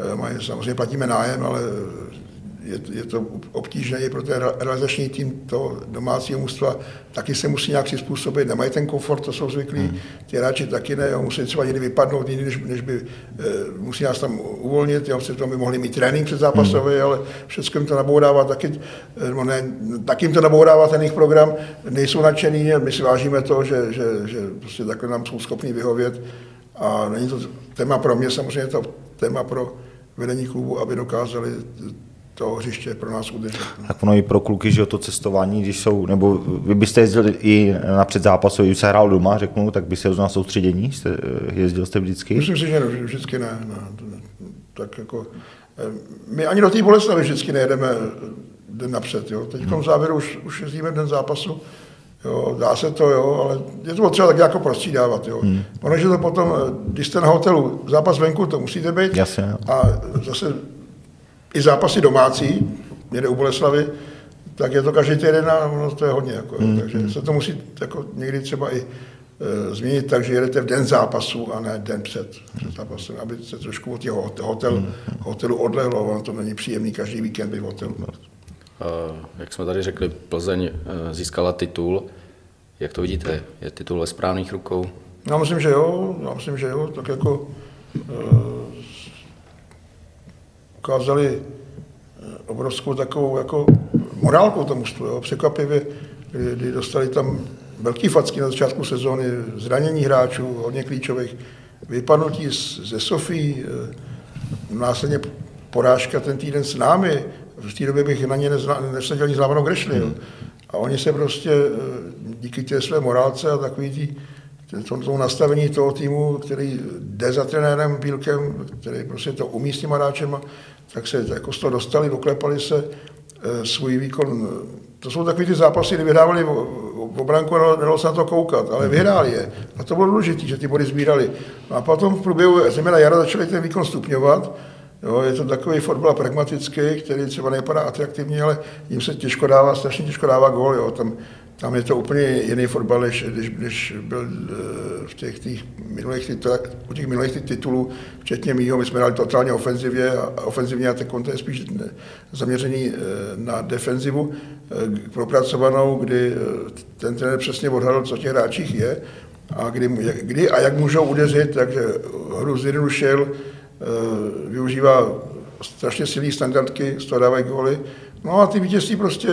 Eh, mají, samozřejmě platíme nájem, ale je, je to obtížné i pro ten re- realizační tým toho domácího mužstva, taky se musí nějak přizpůsobit, nemají ten komfort, to jsou zvyklí, Hmm. ty hráči taky ne, jo, musí třeba někdy vypadnout, někdy, než, než by, eh, musí nás tam uvolnit, jo, přitom by mohli mít trénink předzápasový, Hmm. ale všechno jim to nabourává taky, nebo ne, taky jim to nabourává ten jejich program, nejsou nadšený, my si vážíme to, že, že, že prostě takhle nám jsou schopni vyhovět a není to téma pro mě, samozřejmě je to téma pro vedení klubu, aby dokázali to hřiště pro nás udržet. Tak ono i pro kluky, že to cestování, když jsou, nebo vy byste jezdili i na předzápasový, když se hrál doma, řeknu, tak by se jezdil na soustředění, jste, eh, jezdil jste vždycky? Myslím si, že ne, vždycky ne. ne. Tak jako, eh, my ani do té Boleslavy vždycky nejedeme den napřed. Jo. Teď v závěru už, už jezdíme den zápasu. Jo, dá se to, jo, ale je to potřeba tak jako prostřídávat. Jo. Hmm. Ono, že to potom, eh, když jste na hotelu, zápas venku, to musíte být. Jasně, jo. A zase i zápasy domácí, někde u Boleslavy, tak je to každý týden a ono to je hodně. Jako, hmm. Takže se to musí jako někdy třeba i e, změnit tak, že jedete v den zápasu a ne den před, před zápasem, aby se trošku od těch hotel, hotelu odlehlo. Ono to není příjemný každý víkend být v hotelu. Eh, Jak jsme tady řekli, Plzeň eh, získala titul. Jak to vidíte? Je titul ve správných rukou? Já myslím, že jo, já myslím, že jo, tak jako e, ukázali eh, obrovskou takovou jako morálku tomu mužstvu, jo, překvapivě, kdy, kdy dostali tam velký facky na začátku sezóny, zranění hráčů, hodně klíčových, vypadnutí ze Sofí, následně porážka ten týden s námi, v té době bych na ně nesadil ani zlámanou grešli. Mm. A oni se prostě díky té své morálce a takový tý, tomu nastavení toho týmu, který jde za trenérem Bílkem, který prostě to umí s těma hráčema, tak se jako z toho dostali, doklepali se svůj výkon to jsou takový ty zápasy, kdy vyhrávali v obranku a nedalo se na to koukat, ale vyhráli je. A to bylo důležité, že ty body sbírali. No a potom v průběhu zejména jara začali ten výkon stupňovat. Jo, je to takový fotbal pragmatický, který třeba nevypadá atraktivně, ale jim se těžko dává, strašně těžko dává gól. Jo. Tam tam je to úplně jiný fotbal, než, než, než byl eh, v těch, těch minulých, u těch minulých titulů, včetně mýho, my jsme dali totálně ofenzivě a ofenzivně a teď je spíš zaměření eh, na defenzivu eh, propracovanou, kdy ten trenér přesně odhadl, co těch hráčích je a kdy, kdy a jak můžou udeřit, takže hru zjednodušil, využívá strašně silné standardky, z toho dávají góly. No a ty vítězství prostě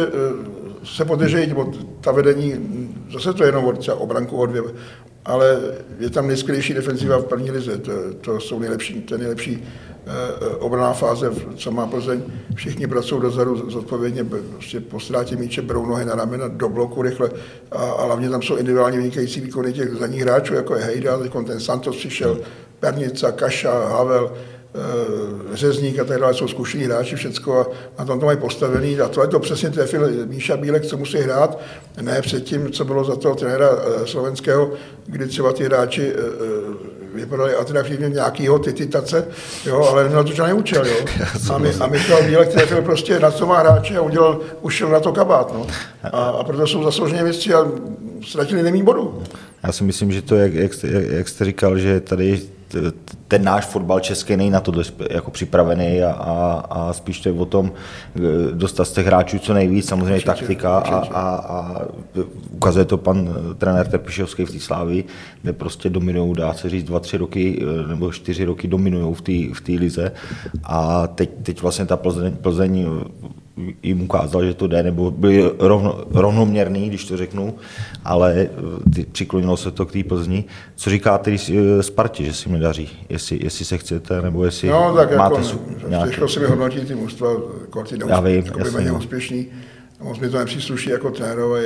se podržejí, ta vedení, zase to je jenom od, třeba o dvě, ale je tam nejskvělejší defenziva v první lize, to, to jsou nejlepší, to je nejlepší eh, obraná fáze, co má Plzeň. Všichni pracují dozadu zodpovědně, prostě po ztrátě míče brou nohy na ramena do bloku rychle a, a hlavně tam jsou individuálně vynikající výkony těch zadních hráčů, jako je Hejda, ten Santos přišel, Pernica, Kaša, Havel, řezník a tak dále, jsou zkušení hráči, všecko a na tom to mají postavený. A tohle to přesně trefil Míša Bílek, co musí hrát, ne předtím, co bylo za toho trenéra eh, slovenského, kdy třeba ty hráči eh, vypadali atraktivně nějakýho tititace, jo, ale na to žádný učil, jo. [laughs] A, my, a Michal Bílek trefil prostě na co má hráče a udělal, ušel na to kabát, no. A, a proto jsou zaslouženě věci a ztratili nemý bodu. Já si myslím, že to, jak, jak, jak jste říkal, že tady ten náš fotbal český není na to jako připravený a, a, a spíš to je o tom eh, dostat z těch hráčů co nejvíc, samozřejmě určitě, taktika určitě. A, a, a ukazuje to pan eh, trenér Tepišovský v té kde prostě dominují, dá se říct, dva, tři roky eh, nebo čtyři roky dominují v té v lize a teď, teď vlastně ta Plzeň, Plzeň jim ukázal, že to jde, nebo byl rovno, rovnoměrný, když to řeknu, ale eh, ty, přiklonilo se to k té Plzni. Co říká tedy eh, Spartě, že si mi daří? Jestli, jestli se chcete, nebo jestli no, tak máte jako, nějaké... Těžko si vyhodnotit ty mužstva, ty Já vím, méně no. úspěšný. Moc mi to nepřísluší jako trenérové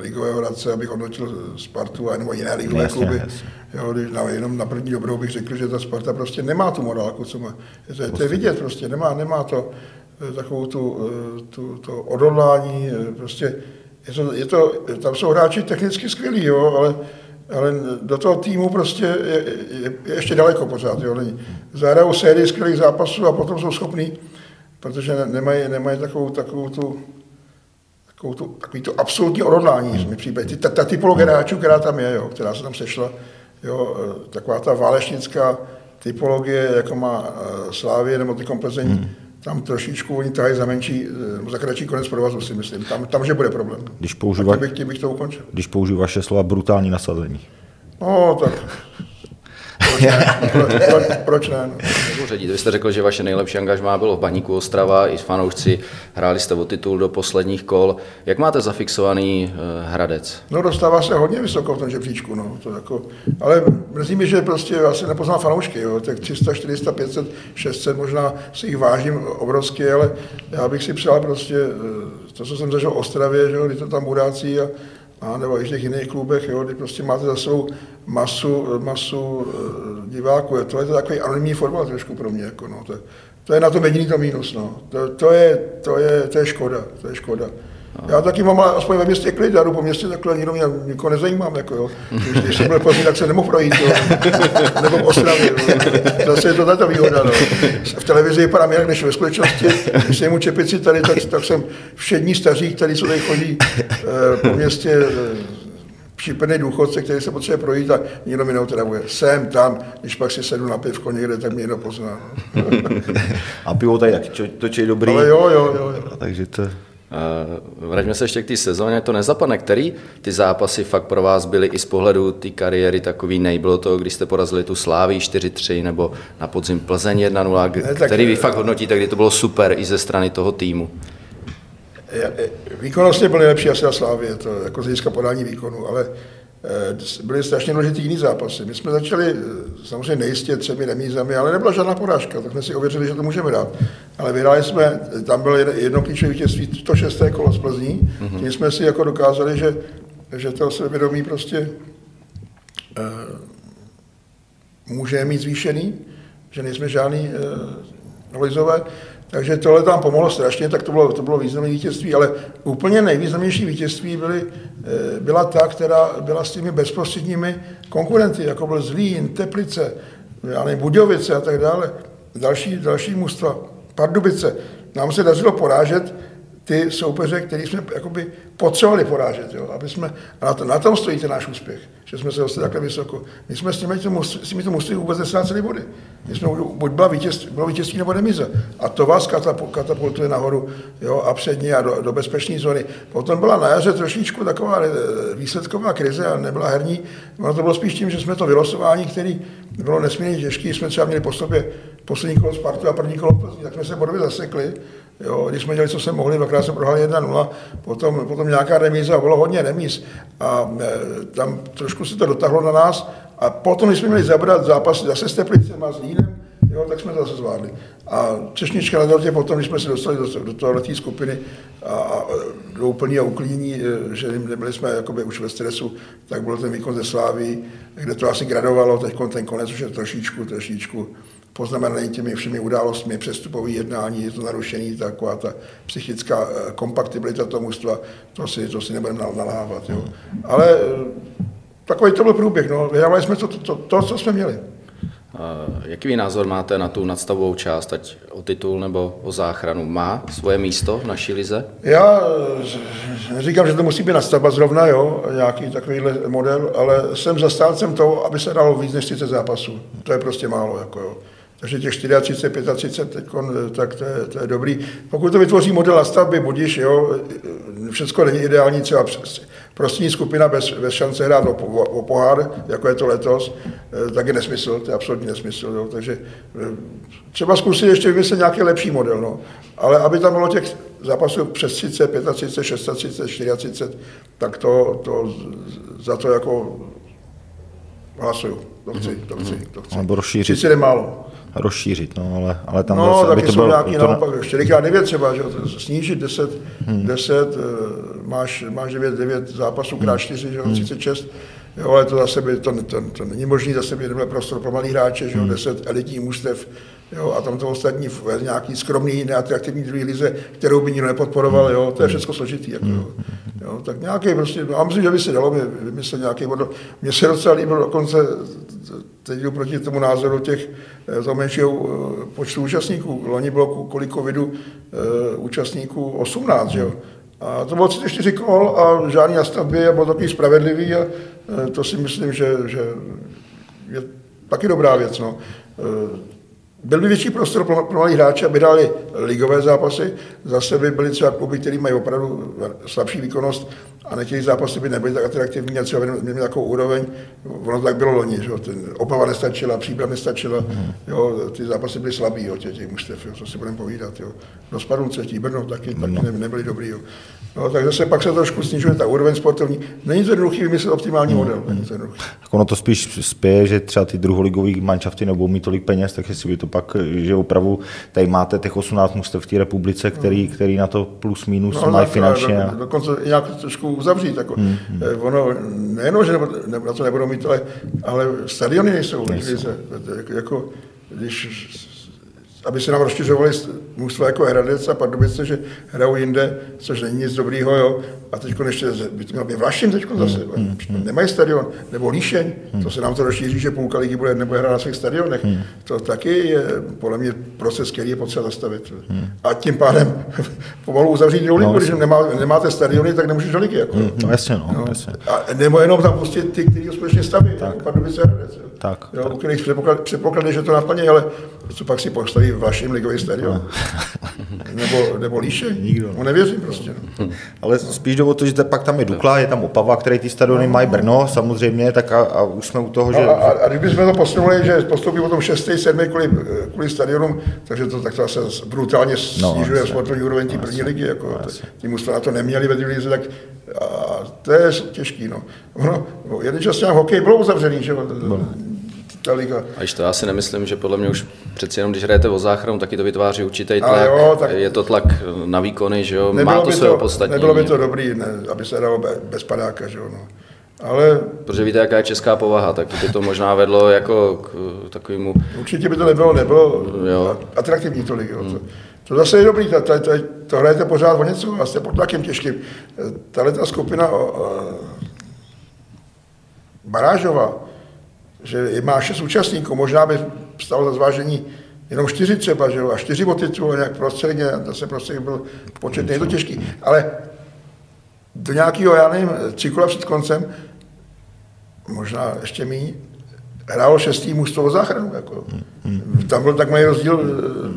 ligového radce, abych hodnotil Spartu a nebo jiné ligové jasně, kluby. Jasně. Jo, na, jenom na první dobrou bych řekl, že ta Sparta prostě nemá tu morálku, co má. To, je, to je vidět prostě, nemá, nemá to. Eh, takovou tu, eh, tu, to odhodlání, eh, prostě je to, je to, tam jsou hráči technicky skvělí, jo, ale, ale do toho týmu prostě je, je, je ještě daleko pořád. Jo. Zahrajou sérii skvělých zápasů a potom jsou schopní, protože nemají, nemají takovou, takovou tu, takovou tu, takový to absolutní odhodlání, mi případě. Ta, ta typologie hráčů, která tam je, jo, která se tam sešla, jo, taková ta válečnická typologie, jako má Slávě nebo ty komplezení, hmm tam trošičku oni tahají za menší, eh, za kratší konec provazu, si myslím. Tam, tam že bude problém. Když používá, bych, tím bych to ukončil. Když použiju vaše slova brutální nasazení. No, tak proč ne? [laughs] proč, proč ne? No. Vy jste řekl, že vaše nejlepší angažmá bylo v Baníku Ostrava, i fanoušci hráli jste o titul do posledních kol. Jak máte zafixovaný uh, Hradec? No dostává se hodně vysoko v tom žebříčku, no. To jako, ale mrzí mi, že prostě já si nepoznám fanoušky, jo. tak 300, 400, 500, 600, možná si jich vážím obrovsky, ale já bych si přál prostě eh, to, co jsem zažil v Ostravě, že jo, kdy to tam budácí a a nebo i v těch jiných klubech, jo, kdy prostě máte za svou masu, masu eh, diváků. To je to takový anonymní fotbal trošku pro mě. Jako, no. to, to, je na tom jediný to mínus. No. To, to, je, to, je, to je škoda. To je škoda. Já taky mám aspoň ve městě klid, já jdu po městě takhle, nikdo mě nikoho nezajímám, jako jo. Když, když jsem byl později, tak se nemohl projít, jo. nebo v Ostravě, jo. Zase je to tato výhoda, no. V televizi vypadám jinak než ve skutečnosti. Když jsem mu čepici tady, tak, tak jsem všední staří, který co tady chodí eh, po městě, eh, důchodce, který se potřebuje projít a nikdo mi neotravuje. Jsem tam, když pak si sedu na pivko někde, tak mě někdo pozná. No. [laughs] a pivo tady jak točí dobrý. Ale jo, jo, jo. jo. Takže to... Vraťme se ještě k té sezóně, to nezapadne. Který ty zápasy fakt pro vás byly i z pohledu té kariéry takový nejbylo to, když jste porazili tu Slávy 4-3 nebo na podzim Plzeň 1-0, který vy fakt hodnotíte, kdy to bylo super i ze strany toho týmu? Výkonnostně byl nejlepší asi na Slávě, to jako z hlediska podání výkonu, ale eh, byly strašně důležité jiný zápasy. My jsme začali eh, samozřejmě nejistě třemi remízami, ale nebyla žádná porážka, tak jsme si ověřili, že to můžeme dát. Ale vyhráli jsme, tam bylo jedno klíčové vítězství, to šesté kolo z Plzní, mm-hmm. tím jsme si jako dokázali, že, že to sebevědomí prostě může mít zvýšený, že nejsme žádný uh, lizové. Takže tohle tam pomohlo strašně, tak to bylo, to bylo významné vítězství, ale úplně nejvýznamnější vítězství byly, eh, byla ta, která byla s těmi bezprostředními konkurenty, jako byl Zlín, Teplice, já Budějovice a tak dále. Další, další mužstva, Pardubice. Nám se dařilo porážet ty soupeře, který jsme jakoby potřebovali porážet, jo, aby jsme, a na, to, na tom stojí ten náš úspěch, že jsme se dostali takhle vysoko. My jsme s těmi, s těmi to museli vůbec nestráceli body. My jsme buď byla vítězství, bylo vítězství nebo nemize. A to vás katapultuje nahoru jo, a předně a do, do bezpečné zóny. Potom byla na jaře trošičku taková eh, výsledková krize a nebyla herní. Ono to bylo spíš tím, že jsme to vylosování, který bylo nesmírně těžké, jsme třeba měli po sobě poslední kolo Spartu a první kolo Plzní, tak jsme se bodově zasekli Jo, když jsme dělali, co jsme mohli, dvakrát jsme prohráli 1-0, potom, potom nějaká remíza, bylo hodně remíz a e, tam trošku se to dotáhlo na nás a potom, když jsme měli zabrat zápas zase s Teplicem a s Línem, jo, tak jsme to zase zvládli. A Češnička na dortě potom, když jsme se dostali do, do tohoto skupiny a, a do úplného uklínění, že nebyli jsme jakoby už ve stresu, tak byl ten výkon ze Slávy, kde to asi gradovalo, teď ten konec už je trošičku, trošičku poznamenaný těmi všemi událostmi, přestupové jednání, je to narušení, taková ta psychická eh, kompaktibilita toho mužstva, to si, to si nebudeme nalávat. Jo. Ale takový to byl průběh, no. vyhrávali jsme to, to, to, to, co jsme měli. Jaký názor máte na tu nadstavovou část, ať o titul nebo o záchranu? Má svoje místo v naší lize? Já neříkám, že to musí být nadstavba zrovna, jo, nějaký takovýhle model, ale jsem zastáncem toho, aby se dalo víc než 30 zápasů. To je prostě málo. Jako jo. Takže těch 34, 35, teď, tak to je, to je dobrý. Pokud to vytvoří model na stavby, budíš, jo, všechno není ideální, třeba prostřední skupina bez, bez šance hrát o, o, pohár, jako je to letos, eh, tak je nesmysl, to je absolutní nesmysl. Jo. Takže eh, třeba zkusit ještě vymyslet nějaký lepší model, no. ale aby tam bylo těch zápasů přes 30, 35, 36, 34, tak to, to za to jako hlasuju. To chci, to chci, to chci. Nebo rozšířit. 30 je málo rozšířit, no, ale, ale tam no, zase, aby to bylo... nějaký to... naopak, 4x9 třeba, že snížit 10, hmm. 10 eh, máš, máš 9, 9 zápasů krát 4, že 36, hmm. jo, ale to zase by, to, to, to, není možné, zase by nebyl prostor pro malý hráče, že jo, 10 hmm. elitní mužstev, jo, a tam to ostatní v nějaký skromný, neatraktivní druhý lize, kterou by nikdo nepodporoval, jo, to je všechno složitý, jako, jo. jo. tak nějaký prostě, já myslím, že by se dalo vymyslet nějaký model. Mně se docela líbil dokonce teď jdu proti tomu názoru těch eh, toho menšího eh, počtu účastníků. Loni bylo kvůli covidu eh, účastníků 18, že jo? A to bylo 34 kol a žádný nastavby a bylo takový spravedlivý a to si myslím, že, že je taky dobrá věc. No. Byl by větší prostor pro, pro malý hráče, aby dali ligové zápasy, zase by byly třeba kluby, které mají opravdu slabší výkonnost a na těch zápasy by nebyly tak atraktivní a třeba měli takovou úroveň, ono tak bylo loni, že Ten opava nestačila, příprav nestačila, mm. jo, ty zápasy byly slabý, jo, těch, těch mužstev, jo, co si budeme povídat, jo. Spadlce, třetí, Brno taky, taky ne, nebyly dobrý, jo. No, tak zase pak se trošku snižuje ta úroveň sportovní. Není to jednoduchý vymyslet optimální mm. model, není to jednoduchý. Ono to spíš spěje, že třeba ty druholigové manšafty nebudou mít tolik peněz, tak jestli by to pak, že opravdu tady máte těch 18 mužstev v té republice, který, mm. který na to plus minus no, mají finančně. Do, dokonce nějak trošku uzavřít. Jako, hmm, hmm. Ono, nejenom, že nebo, na to nebudou mít, ale, ale stadiony nejsou. nejsou. Jako, když aby se nám rozšiřovali mužstva jako Hradec a Pardubice, že hrajou jinde, což není nic dobrýho, jo. A teď ještě by to mělo být Vlašim teď zase, hmm, hmm, hmm. nemají stadion, nebo Líšeň, hmm. to se nám to rozšíří, že půlka lidí bude, nebude hrát na svých stadionech. Hmm. To taky je podle mě proces, který je potřeba zastavit. Hmm. A tím pádem [laughs] pomalu uzavřít jinou ligu, no, když nemá, nemáte stadiony, tak nemůžeš do ligy. Jako, hmm. No jasně, no, no. jasně. A nebo jenom tam pustit ty, kteří skutečně staví, jako Pardubice Hradec. Jo. Tak, jo, u kterých předpoklad, předpoklady, že to naplní, ale co pak si postaví vaším ligový stadion? [laughs] nebo, nebo líše? Nikdo. No nevěřím prostě. No. Ale spíš jde o to, že pak tam je Dukla, je tam Opava, který ty stadiony mají Brno, samozřejmě, tak a, a už jsme u toho, že... No, a, a, a kdybychom to posunuli, že postoupí potom 6. 7. kvůli, kvůli stadionům, takže to tak to zase brutálně No, snižuje jasně. sportovní úroveň té první ligy. Jako, tím už to na to neměli ve druhé lize, tak a to je těžký. No. Ono, no, jeden čas nějak hokej bylo uzavřený, že ta liga. A když to já si nemyslím, že podle mě už přeci jenom, když hrajete o záchranu, taky to vytváří určitý Ale tlak. jo, tak- Je to tlak na výkony, že jo, má Nebylo to by své to, opodstatnění. nebylo by to dobrý, ne, aby se dalo be- bez padáka, že jo, no. Ale Protože víte, jaká je česká povaha, tak by to možná vedlo jako k takovému určitě by to nebylo, nebylo Jo. atraktivní tolik. Jo. To, to zase je dobrý, to, to, to, to hrajete pořád o něco a jste pod tlakem těžkým. Tahle ta skupina o, o, Barážova, že má šest účastníků, možná by stalo za zvážení jenom čtyři třeba, že jo, a čtyři o titul, nějak prostředně, zase prostě byl počet, je to těžký. Ale do nějakého, já nevím, tři kola před koncem, možná ještě méně, hrálo šestý mužstvo o záchranu. Jako. Tam byl tak malý rozdíl,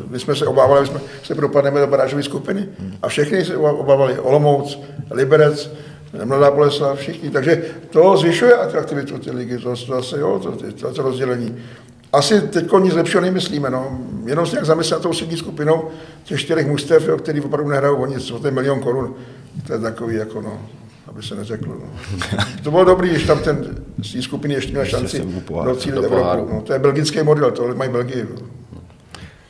my jsme se obávali, že jsme se propadneme do barážové skupiny. A všechny se obávali. Olomouc, Liberec, Mladá Boleslav, všichni. Takže to zvyšuje atraktivitu té ligy, to, to zase, jo, to, to, to rozdělení. Asi teď nic lepšího nemyslíme, no. Jenom si nějak zamyslet tou sední skupinou těch čtyřech mužstev, jo, který opravdu nehrajou o nic, o ten milion korun. To je takový, jako no, aby se neřeklo. No. To bylo dobrý, když tam ten z té skupiny ještě měl šanci se docílit. Evropu. No, to je belgický model, tohle mají Belgii.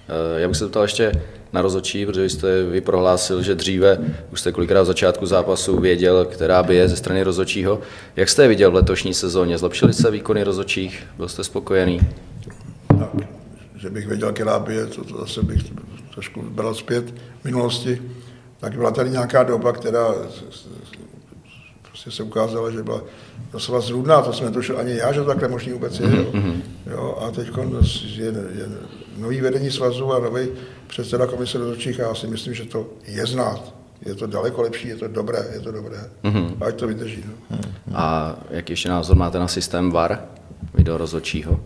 Eh, Já bych se ptal ještě na rozočí, protože jste vy prohlásil, že dříve, už jste kolikrát v začátku zápasu věděl, která by je ze strany rozočího. Jak jste je viděl v letošní sezóně? Zlepšily se výkony rozočích? Byl jste spokojený? Tak, že bych věděl, která by je, to, to zase bych trošku bral zpět v minulosti. Tak byla tady nějaká doba, která prostě se ukázala, že byla doslova zrůdná, to jsem netušil ani já, že to takhle možný vůbec je. Jo. Jo, a teď je, je nový vedení svazu a nový předseda komise rozhodčích a já si myslím, že to je znát. Je to daleko lepší, je to dobré, je to dobré. Ať to vydrží. No. A jaký ještě názor máte na systém VAR, video rozhodčího?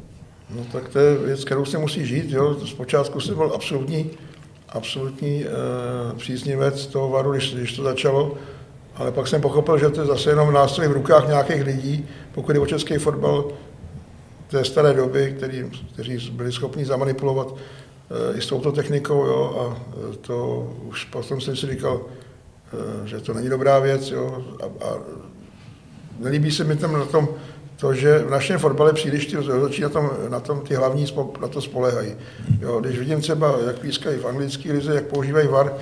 No tak to je věc, kterou se musí žít. Jo. Zpočátku jsem byl absolutní, absolutní e, příznivec toho varu, když, když to začalo, ale pak jsem pochopil, že to je zase jenom nástroj v rukách nějakých lidí, pokud je o český fotbal té staré doby, který, kteří byli schopni zamanipulovat e, i s touto technikou, jo, a e, to už potom jsem si říkal, e, že to není dobrá věc, jo, a, a nelíbí se mi tam na tom to, že v našem fotbale příliš ty rozhodčí na tom, na tom ty hlavní spo- na to spolehají. Jo, když vidím třeba, jak pískají v anglické lize, jak používají VAR,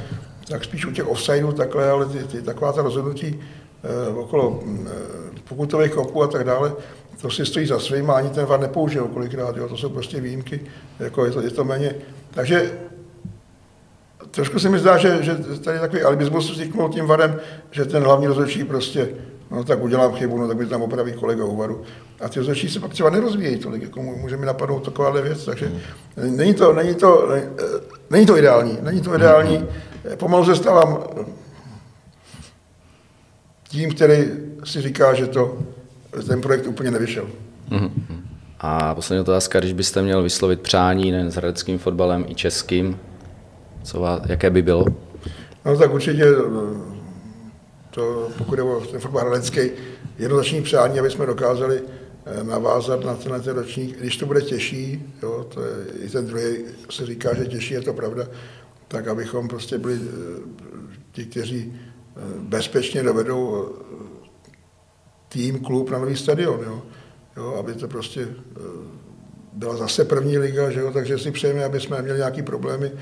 tak spíš u těch offsideů takhle, ale ty, ty taková ta rozhodnutí eh, okolo eh, pokutových kopů a tak dále, to si stojí za svým a ani ten VAR nepoužil kolikrát, jo, to jsou prostě výjimky, jako je to, je to méně. Takže trošku se mi zdá, že, že tady takový alibismus vzniknul tím varem, že ten hlavní rozhodčí prostě, no tak udělám chybu, no tak mi tam opraví kolega u varu. A ty rozhodčí se pak třeba nerozvíjejí tolik, jako může mi napadnout takováhle věc, takže není to, není to, eh, není to ideální, není to ideální. Pomalu se stávám tím, který si říká, že to, ten projekt úplně nevyšel. A poslední otázka, když byste měl vyslovit přání nejen s hradeckým fotbalem i českým, co vás, jaké by bylo? No tak určitě, eh, to, pokud je o ten fotbal hradecký, jednoznačný přání, aby jsme dokázali eh, navázat na tenhle ten ročník. Když to bude těžší, jo, to je, i ten druhý se říká, že těžší je to pravda, tak abychom prostě byli eh, ti, kteří eh, bezpečně dovedou eh, tým, klub na nový stadion, jo. Jo, aby to prostě byla zase první liga, že jo, takže si přejeme, aby jsme měli nějaké problémy,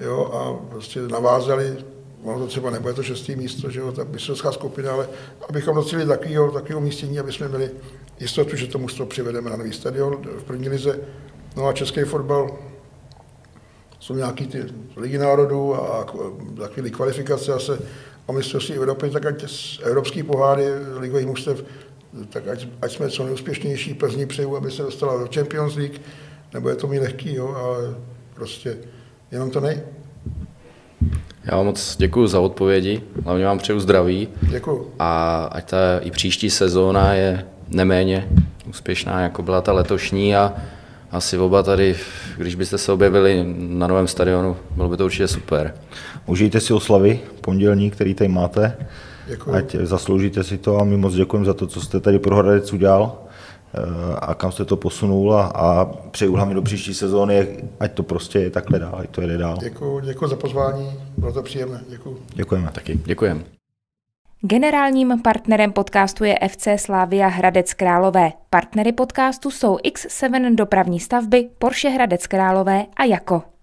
jo, a prostě navázali, ono to třeba nebude to šestý místo, že jo, ta mistrovská skupina, ale abychom docílili takového, takového místění, aby jsme měli jistotu, že to mužstvo přivedeme na nový stadion v první lize. No a český fotbal, jsou nějaký ty ligy národů a takové kvalifikace zase o mistrovství Evropy, tak ať z evropský poháry ligových mužstev, tak ať, ať jsme co nejúspěšnější. Plzni přeju, aby se dostala do Champions League, nebo je to mi lehký, jo, ale prostě jenom to nej. Já vám moc děkuji za odpovědi, hlavně vám přeju zdraví Děkuju. a ať ta i příští sezóna je neméně úspěšná, jako byla ta letošní a asi oba tady, když byste se objevili na novém stadionu, bylo by to určitě super. Užijte si oslavy pondělní, který tady máte. Děkuji. Ať zasloužíte si to a my moc děkujeme za to, co jste tady pro Hradec udělal eh, a kam jste to posunul a, a přeju hlavně do příští sezóny, ať to prostě je takhle dál, ať to jede dál. Děkuji, děkuji za pozvání, bylo to příjemné, děkuji. Děkujeme. Taky děkujeme. Generálním partnerem podcastu je FC Slavia Hradec Králové. Partnery podcastu jsou X7 dopravní stavby, Porsche Hradec Králové a Jako.